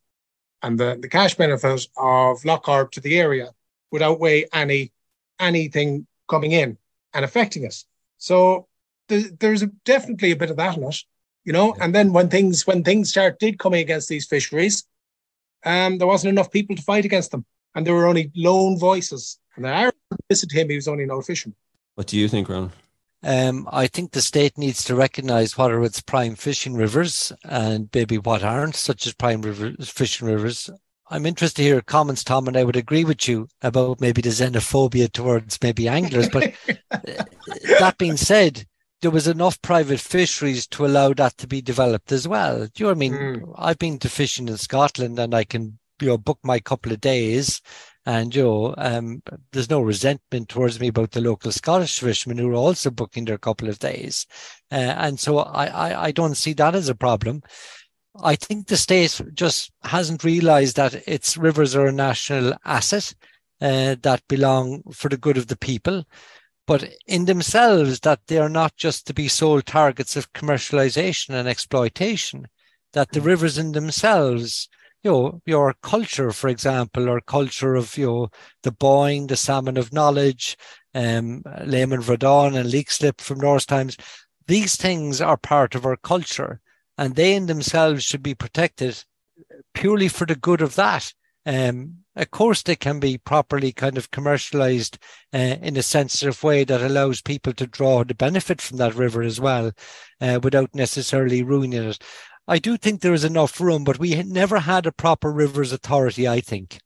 and the, the cash benefit of Corrib to the area would outweigh any anything coming in and affecting us. So there's, there's definitely a bit of that in it, you know. Yeah. And then when things when things started coming against these fisheries, um, there wasn't enough people to fight against them, and there were only lone voices. And I listened to him; he was only no fisherman. What do you think, Ron? Um, I think the state needs to recognise what are its prime fishing rivers and maybe what aren't, such as prime river, fishing rivers. I'm interested to hear your comments, Tom, and I would agree with you about maybe the xenophobia towards maybe anglers. But that being said, there was enough private fisheries to allow that to be developed as well. Do you know I mean? Mm. I've been to fishing in Scotland and I can you know book my couple of days and you know, um, there's no resentment towards me about the local Scottish fishermen who are also booking their couple of days, uh, and so I, I I don't see that as a problem. I think the state just hasn't realised that its rivers are a national asset uh, that belong for the good of the people, but in themselves that they are not just to be sole targets of commercialisation and exploitation. That the mm. rivers in themselves you know your culture, for example, or culture of you know the Boyne, the salmon of knowledge, um, Léim an Bhradáin and Leixlip from Norse times. These things are part of our culture, and they in themselves should be protected purely for the good of that. Um, of course, they can be properly kind of commercialized uh, in a sensitive way that allows people to draw the benefit from that river as well, uh, without necessarily ruining it. I do think there is enough room, but we never had a proper rivers authority, I think,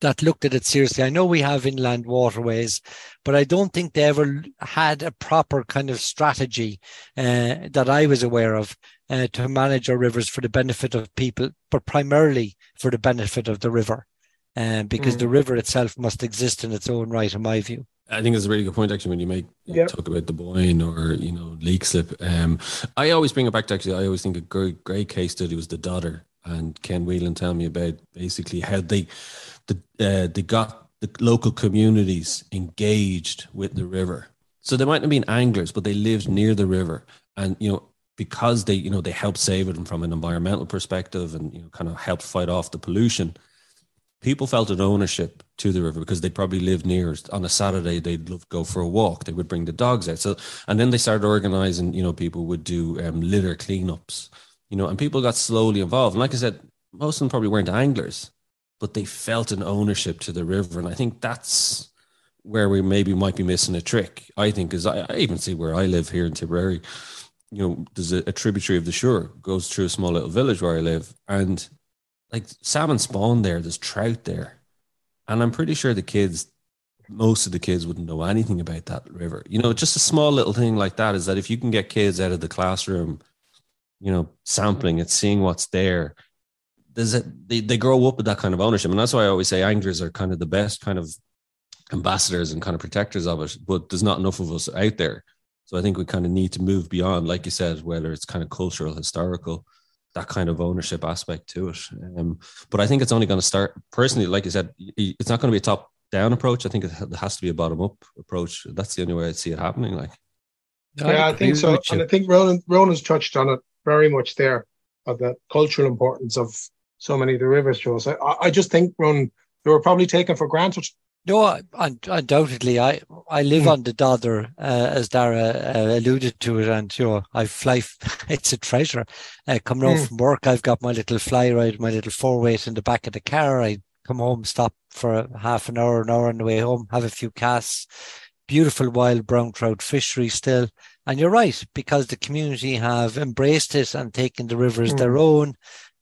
that looked at it seriously. I know we have inland waterways, but I don't think they ever had a proper kind of strategy uh, that I was aware of uh, to manage our rivers for the benefit of people, but primarily for the benefit of the river, uh, because mm. the river itself must exist in its own right, in my view. I think it's a really good point actually when you make yep. talk about the Boyne or you know Leixlip. Um, I always bring it back to actually I always think a great great case study was the Dodder and Ken Whelan tell me about basically how they the uh, they got the local communities engaged with the river. So they might not have been anglers, but they lived near the river, and you know because they you know they helped save it from an environmental perspective and you know kind of helped fight off the pollution people felt an ownership to the river because they probably lived near on a saturday they'd love go for a walk. They would bring the dogs out. So and then they started organizing you know people would do um, litter cleanups you know and people got slowly involved. And like i said most of them probably weren't anglers but they felt an ownership to the river. And i think that's where we maybe might be missing a trick i think is I, I even see where i live here in tipperary you know there's a, a tributary of the Suir goes through a small little village where i live and like salmon spawn there, there's trout there. And I'm pretty sure the kids, most of the kids wouldn't know anything about that river. You know, just a small little thing like that is that if you can get kids out of the classroom, you know, sampling it, seeing what's there, there's a, they, they grow up with that kind of ownership. And that's why I always say anglers are kind of the best kind of ambassadors and kind of protectors of it, but there's not enough of us out there. So I think we kind of need to move beyond, like you said, whether it's kind of cultural, historical, that kind of ownership aspect to it. Um, but I think it's only going to start personally, like you said, it's not going to be a top down approach. I think it has to be a bottom up approach. That's the only way I see it happening. Like, yeah, I think so. And I think Ronan, Ronan's touched on it very much there of the cultural importance of so many of the rivers shows. I, I just think, Ronan, they were probably taken for granted no, undoubtedly. I I live mm. on the Dodder, uh, as Daire uh, alluded to it, and you know, I fly. It's a treasure. Uh, coming mm. home from work, I've got my little fly ride, my little four weight in the back of the car. I come home, stop for half an hour, an hour on the way home, have a few casts. Beautiful wild brown trout fishery still. And you're right, because the community have embraced it and taken the rivers mm. their own.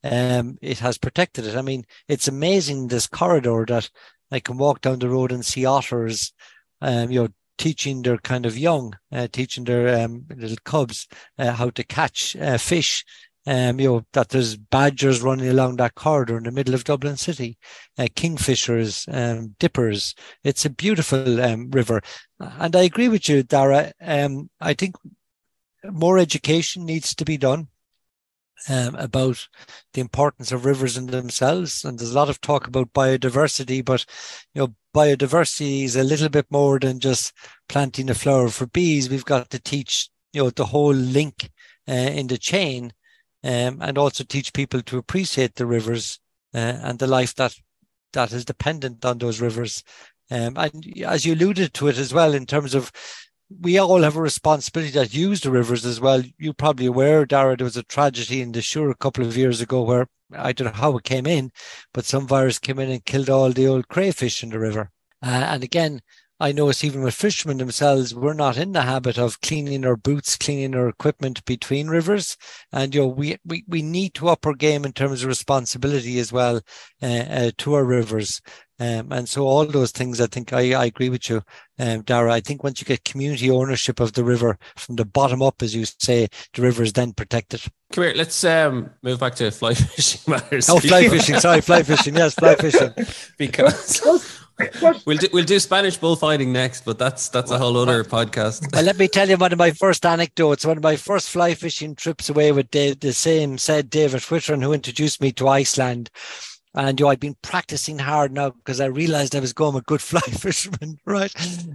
Um, it has protected it. I mean, it's amazing this corridor that I can walk down the road and see otters, um, you know, teaching their kind of young, uh, teaching their um, little cubs uh, how to catch uh, fish. Um, you know that there's badgers running along that corridor in the middle of Dublin City, uh, kingfishers, um, dippers. It's a beautiful um, river, and I agree with you, Daire. Um, I think more education needs to be done um, about the importance of rivers in themselves. And there's a lot of talk about biodiversity, but you know, biodiversity is a little bit more than just planting a flower for bees. We've got to teach you know the whole link uh, in the chain, um, and also teach people to appreciate the rivers uh, and the life that that is dependent on those rivers. Um, and as you alluded to it as well, in terms of we all have a responsibility that use the rivers as well. You're probably aware, Daire, there was a tragedy in the Suir a couple of years ago where I don't know how it came in, but some virus came in and killed all the old crayfish in the river. Uh, and again, I notice even with fishermen themselves, we're not in the habit of cleaning our boots, cleaning our equipment between rivers. And, you know, we, we, we need to up our game in terms of responsibility as well uh, uh, to our rivers. Um, and so all those things, I think I, I agree with you, um, Daire. I think once you get community ownership of the river from the bottom up, as you say, the river is then protected. Come here, let's um, move back to fly fishing matters. Oh, fly fishing. Sorry, fly fishing. Yes, fly fishing. because we'll do, we'll do Spanish bullfighting next, but that's that's a whole other podcast. Well, let me tell you one of my first anecdotes. One of my first fly fishing trips away with Dave, the same said David Whitron, who introduced me to Iceland. And you know, I'd been practicing hard now because I realized I was going a good fly fisherman, right?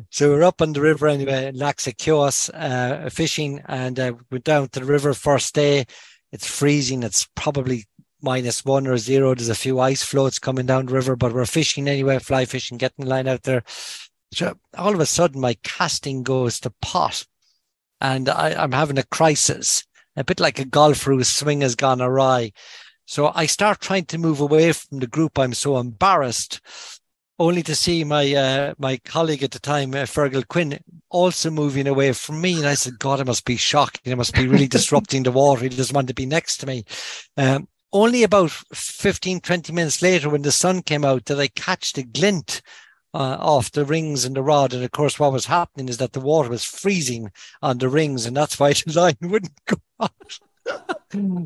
So we're up on the river anyway, Lax uh, fishing, and uh, went down to the river first day. It's freezing. It's probably minus one or zero. There's a few ice floats coming down the river, but we're fishing anyway, fly fishing, getting the line out there. So all of a sudden, my casting goes to pot, and I, I'm having a crisis, a bit like a golfer whose swing has gone awry. So I start trying to move away from the group. I'm so embarrassed only to see my uh, my colleague at the time, uh, Fergal Quinn, also moving away from me. And I said, God, I must be shocking. I must be really disrupting the water. He doesn't want to be next to me. Um, only about 15, 20 minutes later, when the sun came out, did I catch the glint uh, off the rings and the rod. And of course, what was happening is that the water was freezing on the rings, and that's why the line wouldn't go out.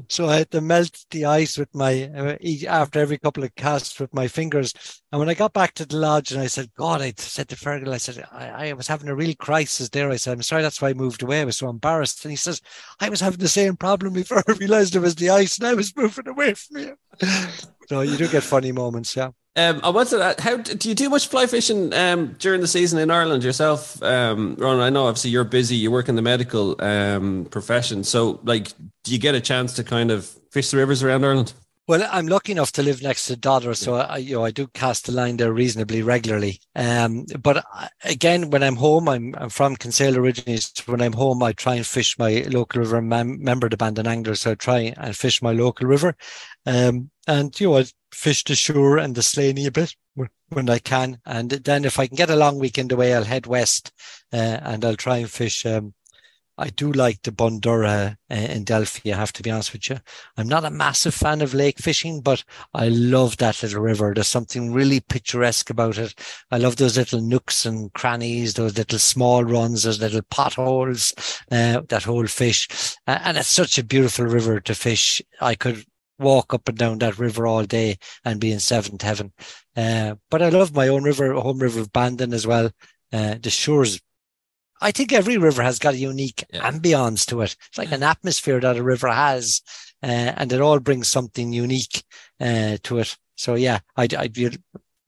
So I had to melt the ice with my after every couple of casts with my fingers. And when I got back to the lodge, and I said, "God," I said to Fergal, I said, I, I was having a real crisis there." I said, "I'm sorry, that's why I moved away. I was so embarrassed." And he says, "I was having the same problem before I realised it was the ice, and I was moving away from you." so you do get funny moments, yeah. Um, I wanted to, how do you do much fly fishing um, during the season in Ireland yourself, um, Ron? I know obviously you're busy, you work in the medical um, profession, so like, do you get a chance to kind of fish the rivers around Ireland? Well, I'm lucky enough to live next to Dodder, so I, you know, I do cast the line there reasonably regularly. Um, but again, when I'm home, I'm, I'm from Kinsale originally. So when I'm home, I try and fish my local river. I'm a member of the Bandon Anglers, so I try and fish my local river. Um, and you know, I fish the Suir and the Slaney a bit when I can, and then if I can get a long weekend away, I'll head west uh, and I'll try and fish um, I do like the Bundorragha uh, in Delphi, I have to be honest with you. I'm not a massive fan of lake fishing, but I love that little river. There's something really picturesque about it. I love those little nooks and crannies, those little small runs, those little potholes uh, that hold fish. Uh, and it's such a beautiful river to fish. I could walk up and down that river all day and be in seventh heaven. Uh, but I love my own river, home river of Bandon as well. Uh, the Suir's I think every river has got a unique yeah. ambience to it. It's like an atmosphere that a river has, uh, and it all brings something unique uh, to it. So yeah, I, I,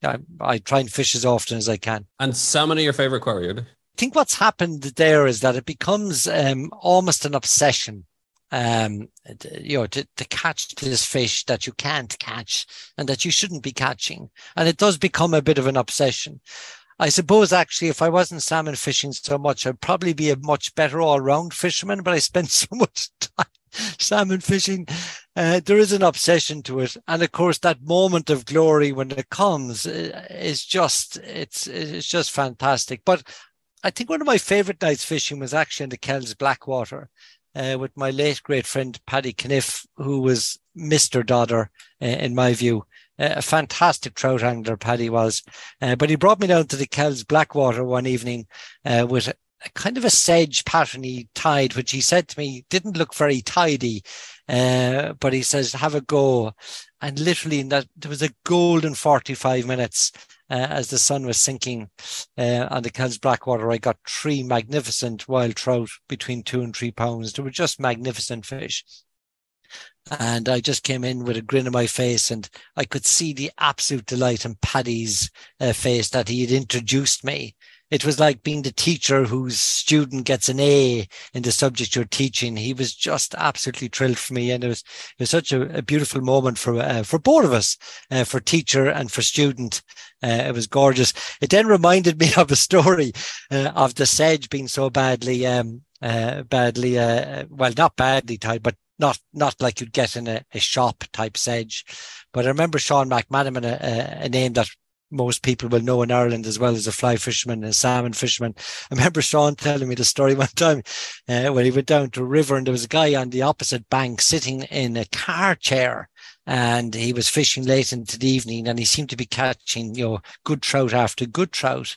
I, I try and fish as often as I can. And salmon are your favorite quarry? I think what's happened there is that it becomes um, almost an obsession. Um, you know, to, to catch this fish that you can't catch and that you shouldn't be catching. And it does become a bit of an obsession. I suppose actually, if I wasn't salmon fishing so much, I'd probably be a much better all round fisherman, but I spend so much time salmon fishing. Uh, there is an obsession to it. And of course, that moment of glory when it comes uh, is just, it's, it's just fantastic. But I think one of my favorite nights fishing was actually in the Kells Blackwater. Uh, with my late great friend Paddy Kniff, who was Mr. Dodder, uh, in my view a fantastic trout angler, Paddy was. Uh, but he brought me down to the Kells Blackwater one evening uh, with a, kind of a sedge patterny tide, which he said to me didn't look very tidy. Uh, but he says, have a go. And literally, in that, there was a golden 45 minutes. Uh, as the sun was sinking uh, on the Kells Blackwater, I got three magnificent wild trout between two and three pounds. They were just magnificent fish. And I just came in with a grin on my face, and I could see the absolute delight in Paddy's uh, face that he had introduced me. It was like being the teacher whose student gets an A in the subject you're teaching. He was just absolutely thrilled for me, and it was it was such a, a beautiful moment for uh, for both of us, uh, for teacher and for student. Uh, it was gorgeous. It then reminded me of a story uh, of the sedge being so badly um, uh, badly, uh, well, not badly tied, but not not like you'd get in a, a shop type sedge. But I remember Sean McManaman, a, a, name that most people will know in Ireland as well as a fly fisherman and a salmon fisherman. I remember Sean telling me the story one time uh, when he went down to a river and there was a guy on the opposite bank sitting in a car chair and he was fishing late into the evening and he seemed to be catching, you know, good trout after good trout.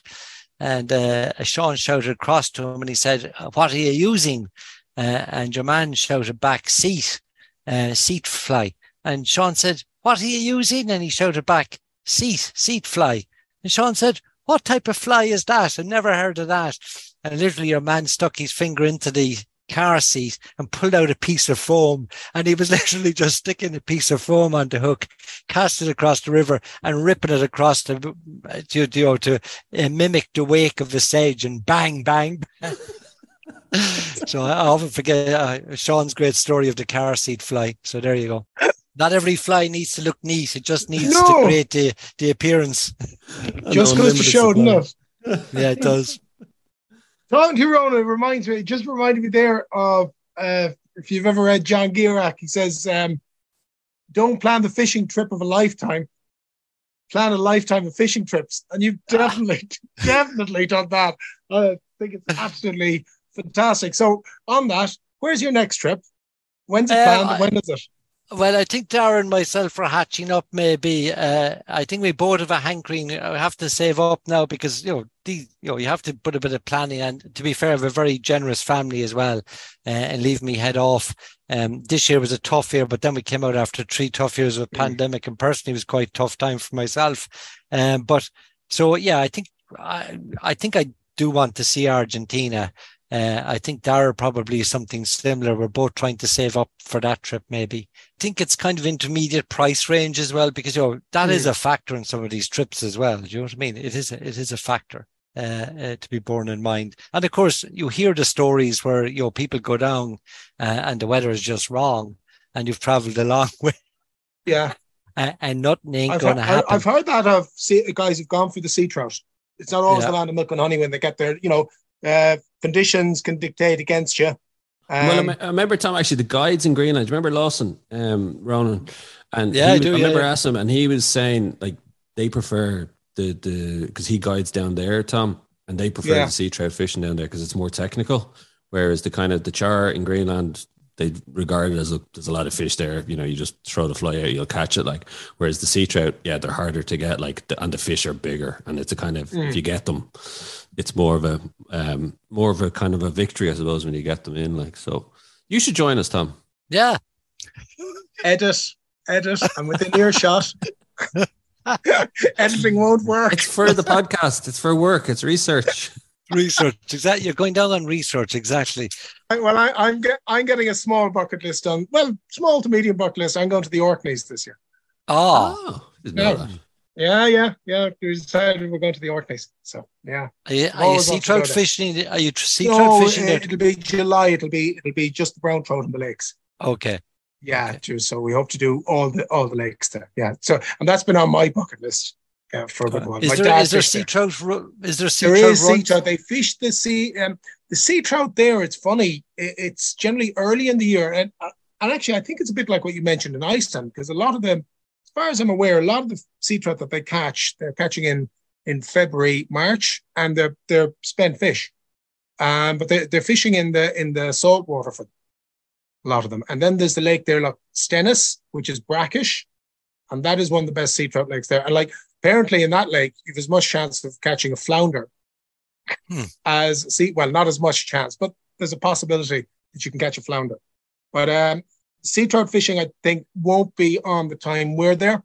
And uh, Sean shouted across to him and he said, What are you using? Uh, and your man shouted back, seat, uh, seat fly. And Sean said, what are you using? And he shouted back, seat, seat fly. And Sean said, what type of fly is that? I've never heard of that. And literally your man stuck his finger into the car seat and pulled out a piece of foam. And he was literally just sticking a piece of foam on the hook, cast it across the river and ripping it across the, to, know, to uh, mimic the wake of the sedge and bang, bang. bang. so I often forget uh, Sean's great story of the car seat fly. So there you go. Not every fly needs to look neat. It just needs No. to create the, the appearance. Just goes to show, doesn't it? Yeah, it does. Talking to Rona reminds me, it just reminded me there of uh, if you've ever read John Gierach, he says, um, don't plan the fishing trip of a lifetime, plan a lifetime of fishing trips. And you've definitely, definitely done that. I think it's absolutely fantastic. So, on that, where's your next trip? When's it Uh, planned? I- when is it? Well, I think Daire and myself are hatching up. Maybe uh, I think we both have a hankering. I have to save up now because you know the you know you have to put a bit of planning. And to be fair, I have a very generous family as well, uh, and leave me head off. Um, this year was a tough year, but then we came out after three tough years of Mm. pandemic, and personally, it was quite a tough time for myself. Um, but so yeah, I think I I think I do want to see Argentina. Uh, I think Daire probably is something similar. We're both trying to save up for that trip, maybe I think it's kind of intermediate price range as well because you know that is a factor in some of these trips as well. Do you know what I mean? It is a, it is a factor uh, uh, to be borne in mind. And of course, you hear the stories where you know people go down uh, and the weather is just wrong, and you've travelled a long way, Yeah. uh, and nothing ain't going to happen. I've heard that of sea, guys who've gone through the sea trout. It's not always Yeah. the land of milk and honey when they get there. You know, uh, conditions can dictate against you. Um, well, I, me- I remember Tom actually the guides in Greenland. Remember Lawson, um, Ronan? And Yeah, he I was- do, yeah, remember yeah. asking him, and he was saying like they prefer the the because he guides down there, Tom, and they prefer Yeah. the sea trout fishing down there because it's more technical. Whereas the kind of the char in Greenland, they regard it as look, there's a lot of fish there. You know, you just throw the fly out, you'll catch it. Like whereas the sea trout, yeah, they're harder to get. Like the, and the fish are bigger, and it's a kind of Mm. if you get them, it's more of a um more of a kind of a victory, I suppose, when you get them in. Like so, you should join us, Tom. yeah, edit, edit, I'm within earshot. Editing won't work. It's for the podcast. It's for work. It's research. research. Exactly, you're going down on research. Exactly. Well, I, I'm get, I'm getting a small bucket list done. Well, small to medium bucket list. I'm going to the Orkneys this year. Ah. Oh, Oh, Yeah. Yeah, yeah, yeah. We decided we're going to the Orkneys. So yeah. are you, are you sea want to trout there. fishing? Are you tr- sea trout No, fishing? there? it'll be July. It'll be it'll be just the brown trout in the lakes. Okay. Yeah, Okay. just so we hope to do all the all the lakes there. Yeah. So and that's been on my bucket list uh, for a good while. Is there there sea there. trout? Is there sea There trout is sea trout. They fish the sea. Um, the sea trout there. It's funny. It's generally early in the year, and uh, and actually, I think it's a bit like what you mentioned in Iceland, because a lot of them, as far as I'm aware, a lot of the sea trout that they catch, they're catching in in February, March, and they're they're spent fish. Um, but they're, they're fishing in the in the salt water for a lot of them. And then there's the lake there, like Stenness, which is brackish, and that is one of the best sea trout lakes there. And like apparently in that lake, you've as much chance of catching a flounder Hmm. as see well, not as much chance, but there's a possibility that you can catch a flounder. But um, sea trout fishing, I think, won't be on the time we're there,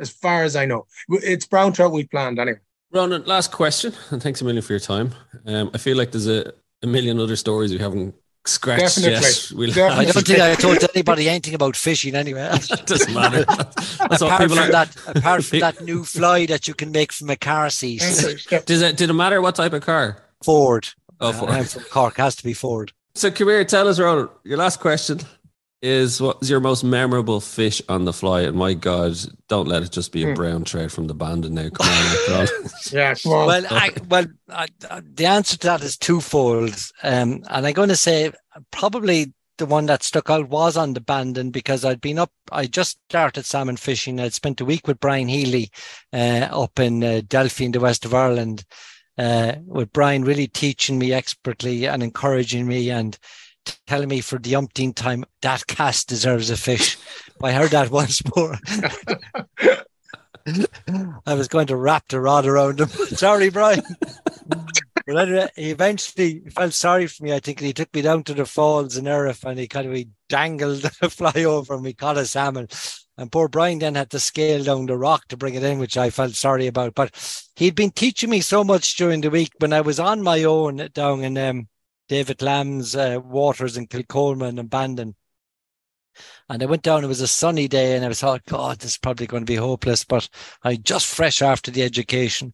as far as I know. It's brown trout we planned anyway. Ronan, last question, and thanks a million for your time. Um, I feel like there's a, a million other stories we haven't scratched Definitely. yet. We'll Definitely. I don't think I told anybody anything about fishing anyway. it doesn't matter. That's what apart people from are. that, apart from that new fly that you can make from a car seat, Does it, did it matter what type of car? Ford. Oh, Uh, I'm from Cork, has to be Ford. So, come here, tell us, Ronan. Your last question is: What is your most memorable fish on the fly? And my God, don't let it just be a Hmm. brown trout from the Bandon now. Come on, Ronan. Yeah, come on. Well, I, well, I, I- the answer to that is twofold, um, and I'm going to say probably the one that stuck out was on the Bandon because I'd been up. I just started salmon fishing. I'd spent a week with Brian Healy uh, up in uh, Delphi in the west of Ireland, uh, with Brian really teaching me expertly and encouraging me and telling me for the umpteenth time that cast deserves a fish. I heard that once more. I was going to wrap the rod around him. Sorry, Brian. but anyway, he eventually felt sorry for me, I think, and he took me down to the falls in Erriff and he kind of he dangled the fly over and we caught a salmon. And poor Brian then had to scale down the rock to bring it in, which I felt sorry about. But he'd been teaching me so much during the week when I was on my own down in um, David Lamb's uh, waters in Kilcolman and Bandon. And I went down, it was a sunny day, and I was thought, God, this is probably going to be hopeless. But I just fresh after the education.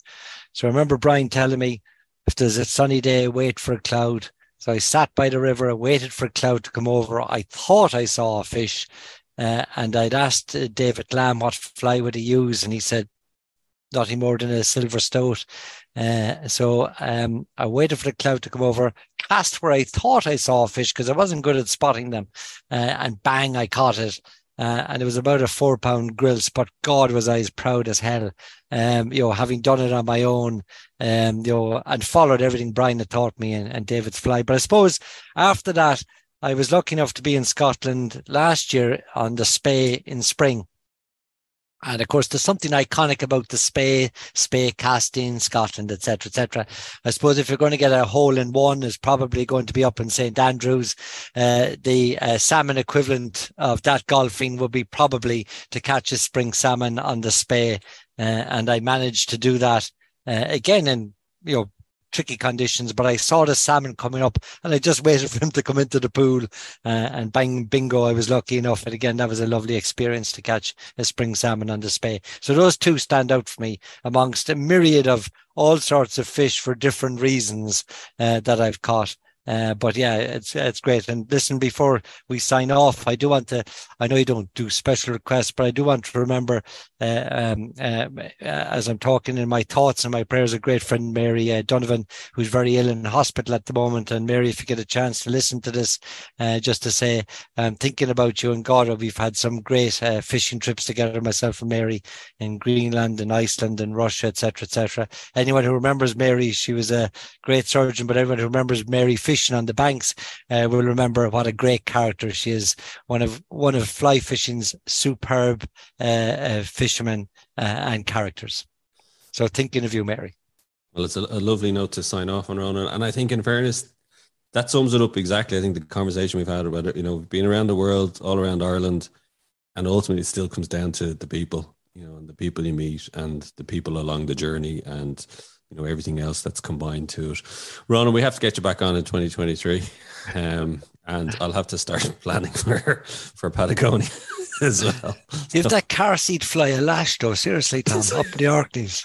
So I remember Brian telling me, if there's a sunny day, wait for a cloud. So I sat by the river, I waited for a cloud to come over. I thought I saw a fish. Uh, and I'd asked uh, David Lamb what fly would he use, and he said nothing more than a silver stoat. Uh, so um, I waited for the cloud to come over, cast where I thought I saw a fish because I wasn't good at spotting them, uh, and bang, I caught it. Uh, and it was about a four pound grilse, but God was I as proud as hell. Um, you know, having done it on my own, um, you know, and followed everything Brian had taught me and, and David's fly. But I suppose after that, I was lucky enough to be in Scotland last year on the Spey in spring. And of course, there's something iconic about the Spey, Spey casting, Scotland, etc., etc. I suppose if you're going to get a hole in one, is probably going to be up in St Andrews. Uh, the uh, salmon equivalent of that golfing would be probably to catch a spring salmon on the Spey, uh, and I managed to do that uh, again in you know tricky conditions, but I saw the salmon coming up and I just waited for him to come into the pool uh, and bang, bingo, I was lucky enough. And again, that was a lovely experience to catch a spring salmon on the Spey. So those two stand out for me amongst a myriad of all sorts of fish for different reasons uh, that I've caught. Uh, but yeah, it's it's great. And listen, before we sign off, I do want to. I know you don't do special requests, but I do want to remember, uh, um, uh, as I'm talking in my thoughts and my prayers, a great friend Mary uh, Donovan, who's very ill in hospital at the moment. And Mary, if you get a chance to listen to this, uh, just to say, I'm thinking about you and God. We've had some great uh, fishing trips together, myself and Mary, in Greenland and Iceland and Russia, etc., etc. Anyone who remembers Mary, she was a great surgeon, but everyone who remembers Mary fishing on the banks uh, will remember what a great character she is. One of one of fly fishing's superb uh, uh, fishermen uh, and characters. So thinking of you, Mary. Well, it's a, a lovely note to sign off on, Ronan. And I think, in fairness, that sums it up exactly. I think the conversation we've had about it, you know, being around the world, all around Ireland, and ultimately it still comes down to the people, you know, and the people you meet and the people along the journey. And you know everything else that's combined to it. Ronan, we have to get you back on in 2023, um, and I'll have to start planning for for Patagonia as well. If so. that car seat fly a lash, though. Seriously, Tom, up the Orkneys.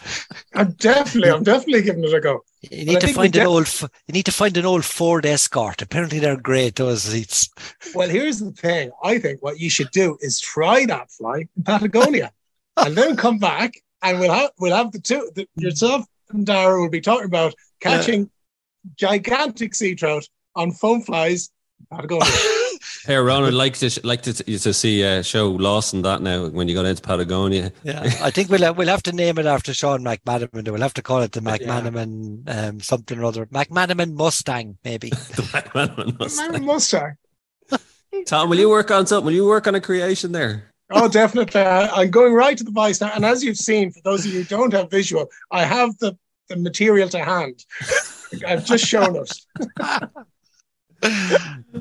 I'm definitely, I'm definitely giving it a go. You need but to find an def- old. You need to find an old Ford Escort. Apparently, they're great. Those seats. Well, here's the thing. I think what you should do is try that fly in Patagonia, and then come back, and we'll have we'll have the two the, yourself and Daire will be talking about catching gigantic sea trout on foam flies. Patagonia. Hey, Ron, I'd like to like to, to see a show Lost in that now when you go into Patagonia. Yeah, I think we'll we'll have to name it after Sean McManaman. We'll have to call it the McManaman yeah. um, something or other. McManaman Mustang, maybe. the McManaman Mustang. Mustang. Tom, will you work on something? Will you work on a creation there? Oh, definitely. I, am going right to the vice now. And as you've seen, for those of you who don't have visual, I have the, the material to hand. I've just shown us.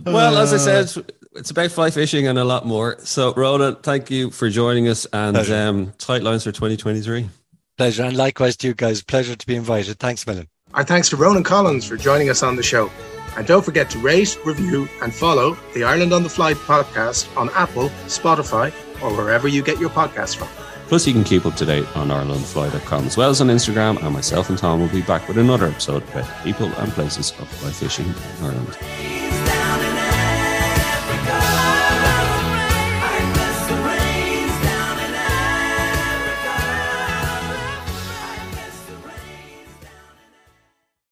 well, as I said, it's about fly fishing and a lot more. So, Ronan, thank you for joining us and um, tight lines for 2023. Pleasure. And likewise to you guys. Pleasure to be invited. Thanks, Millen. Our thanks to Ronan Collins for joining us on the show. And don't forget to rate, review, and follow the Ireland on the Fly podcast on Apple, Spotify, or wherever you get your podcasts from. Plus, you can keep up to date on IrelandFly.com as well as on Instagram. And myself and Tom will be back with another episode about people and places of fly fishing in Ireland.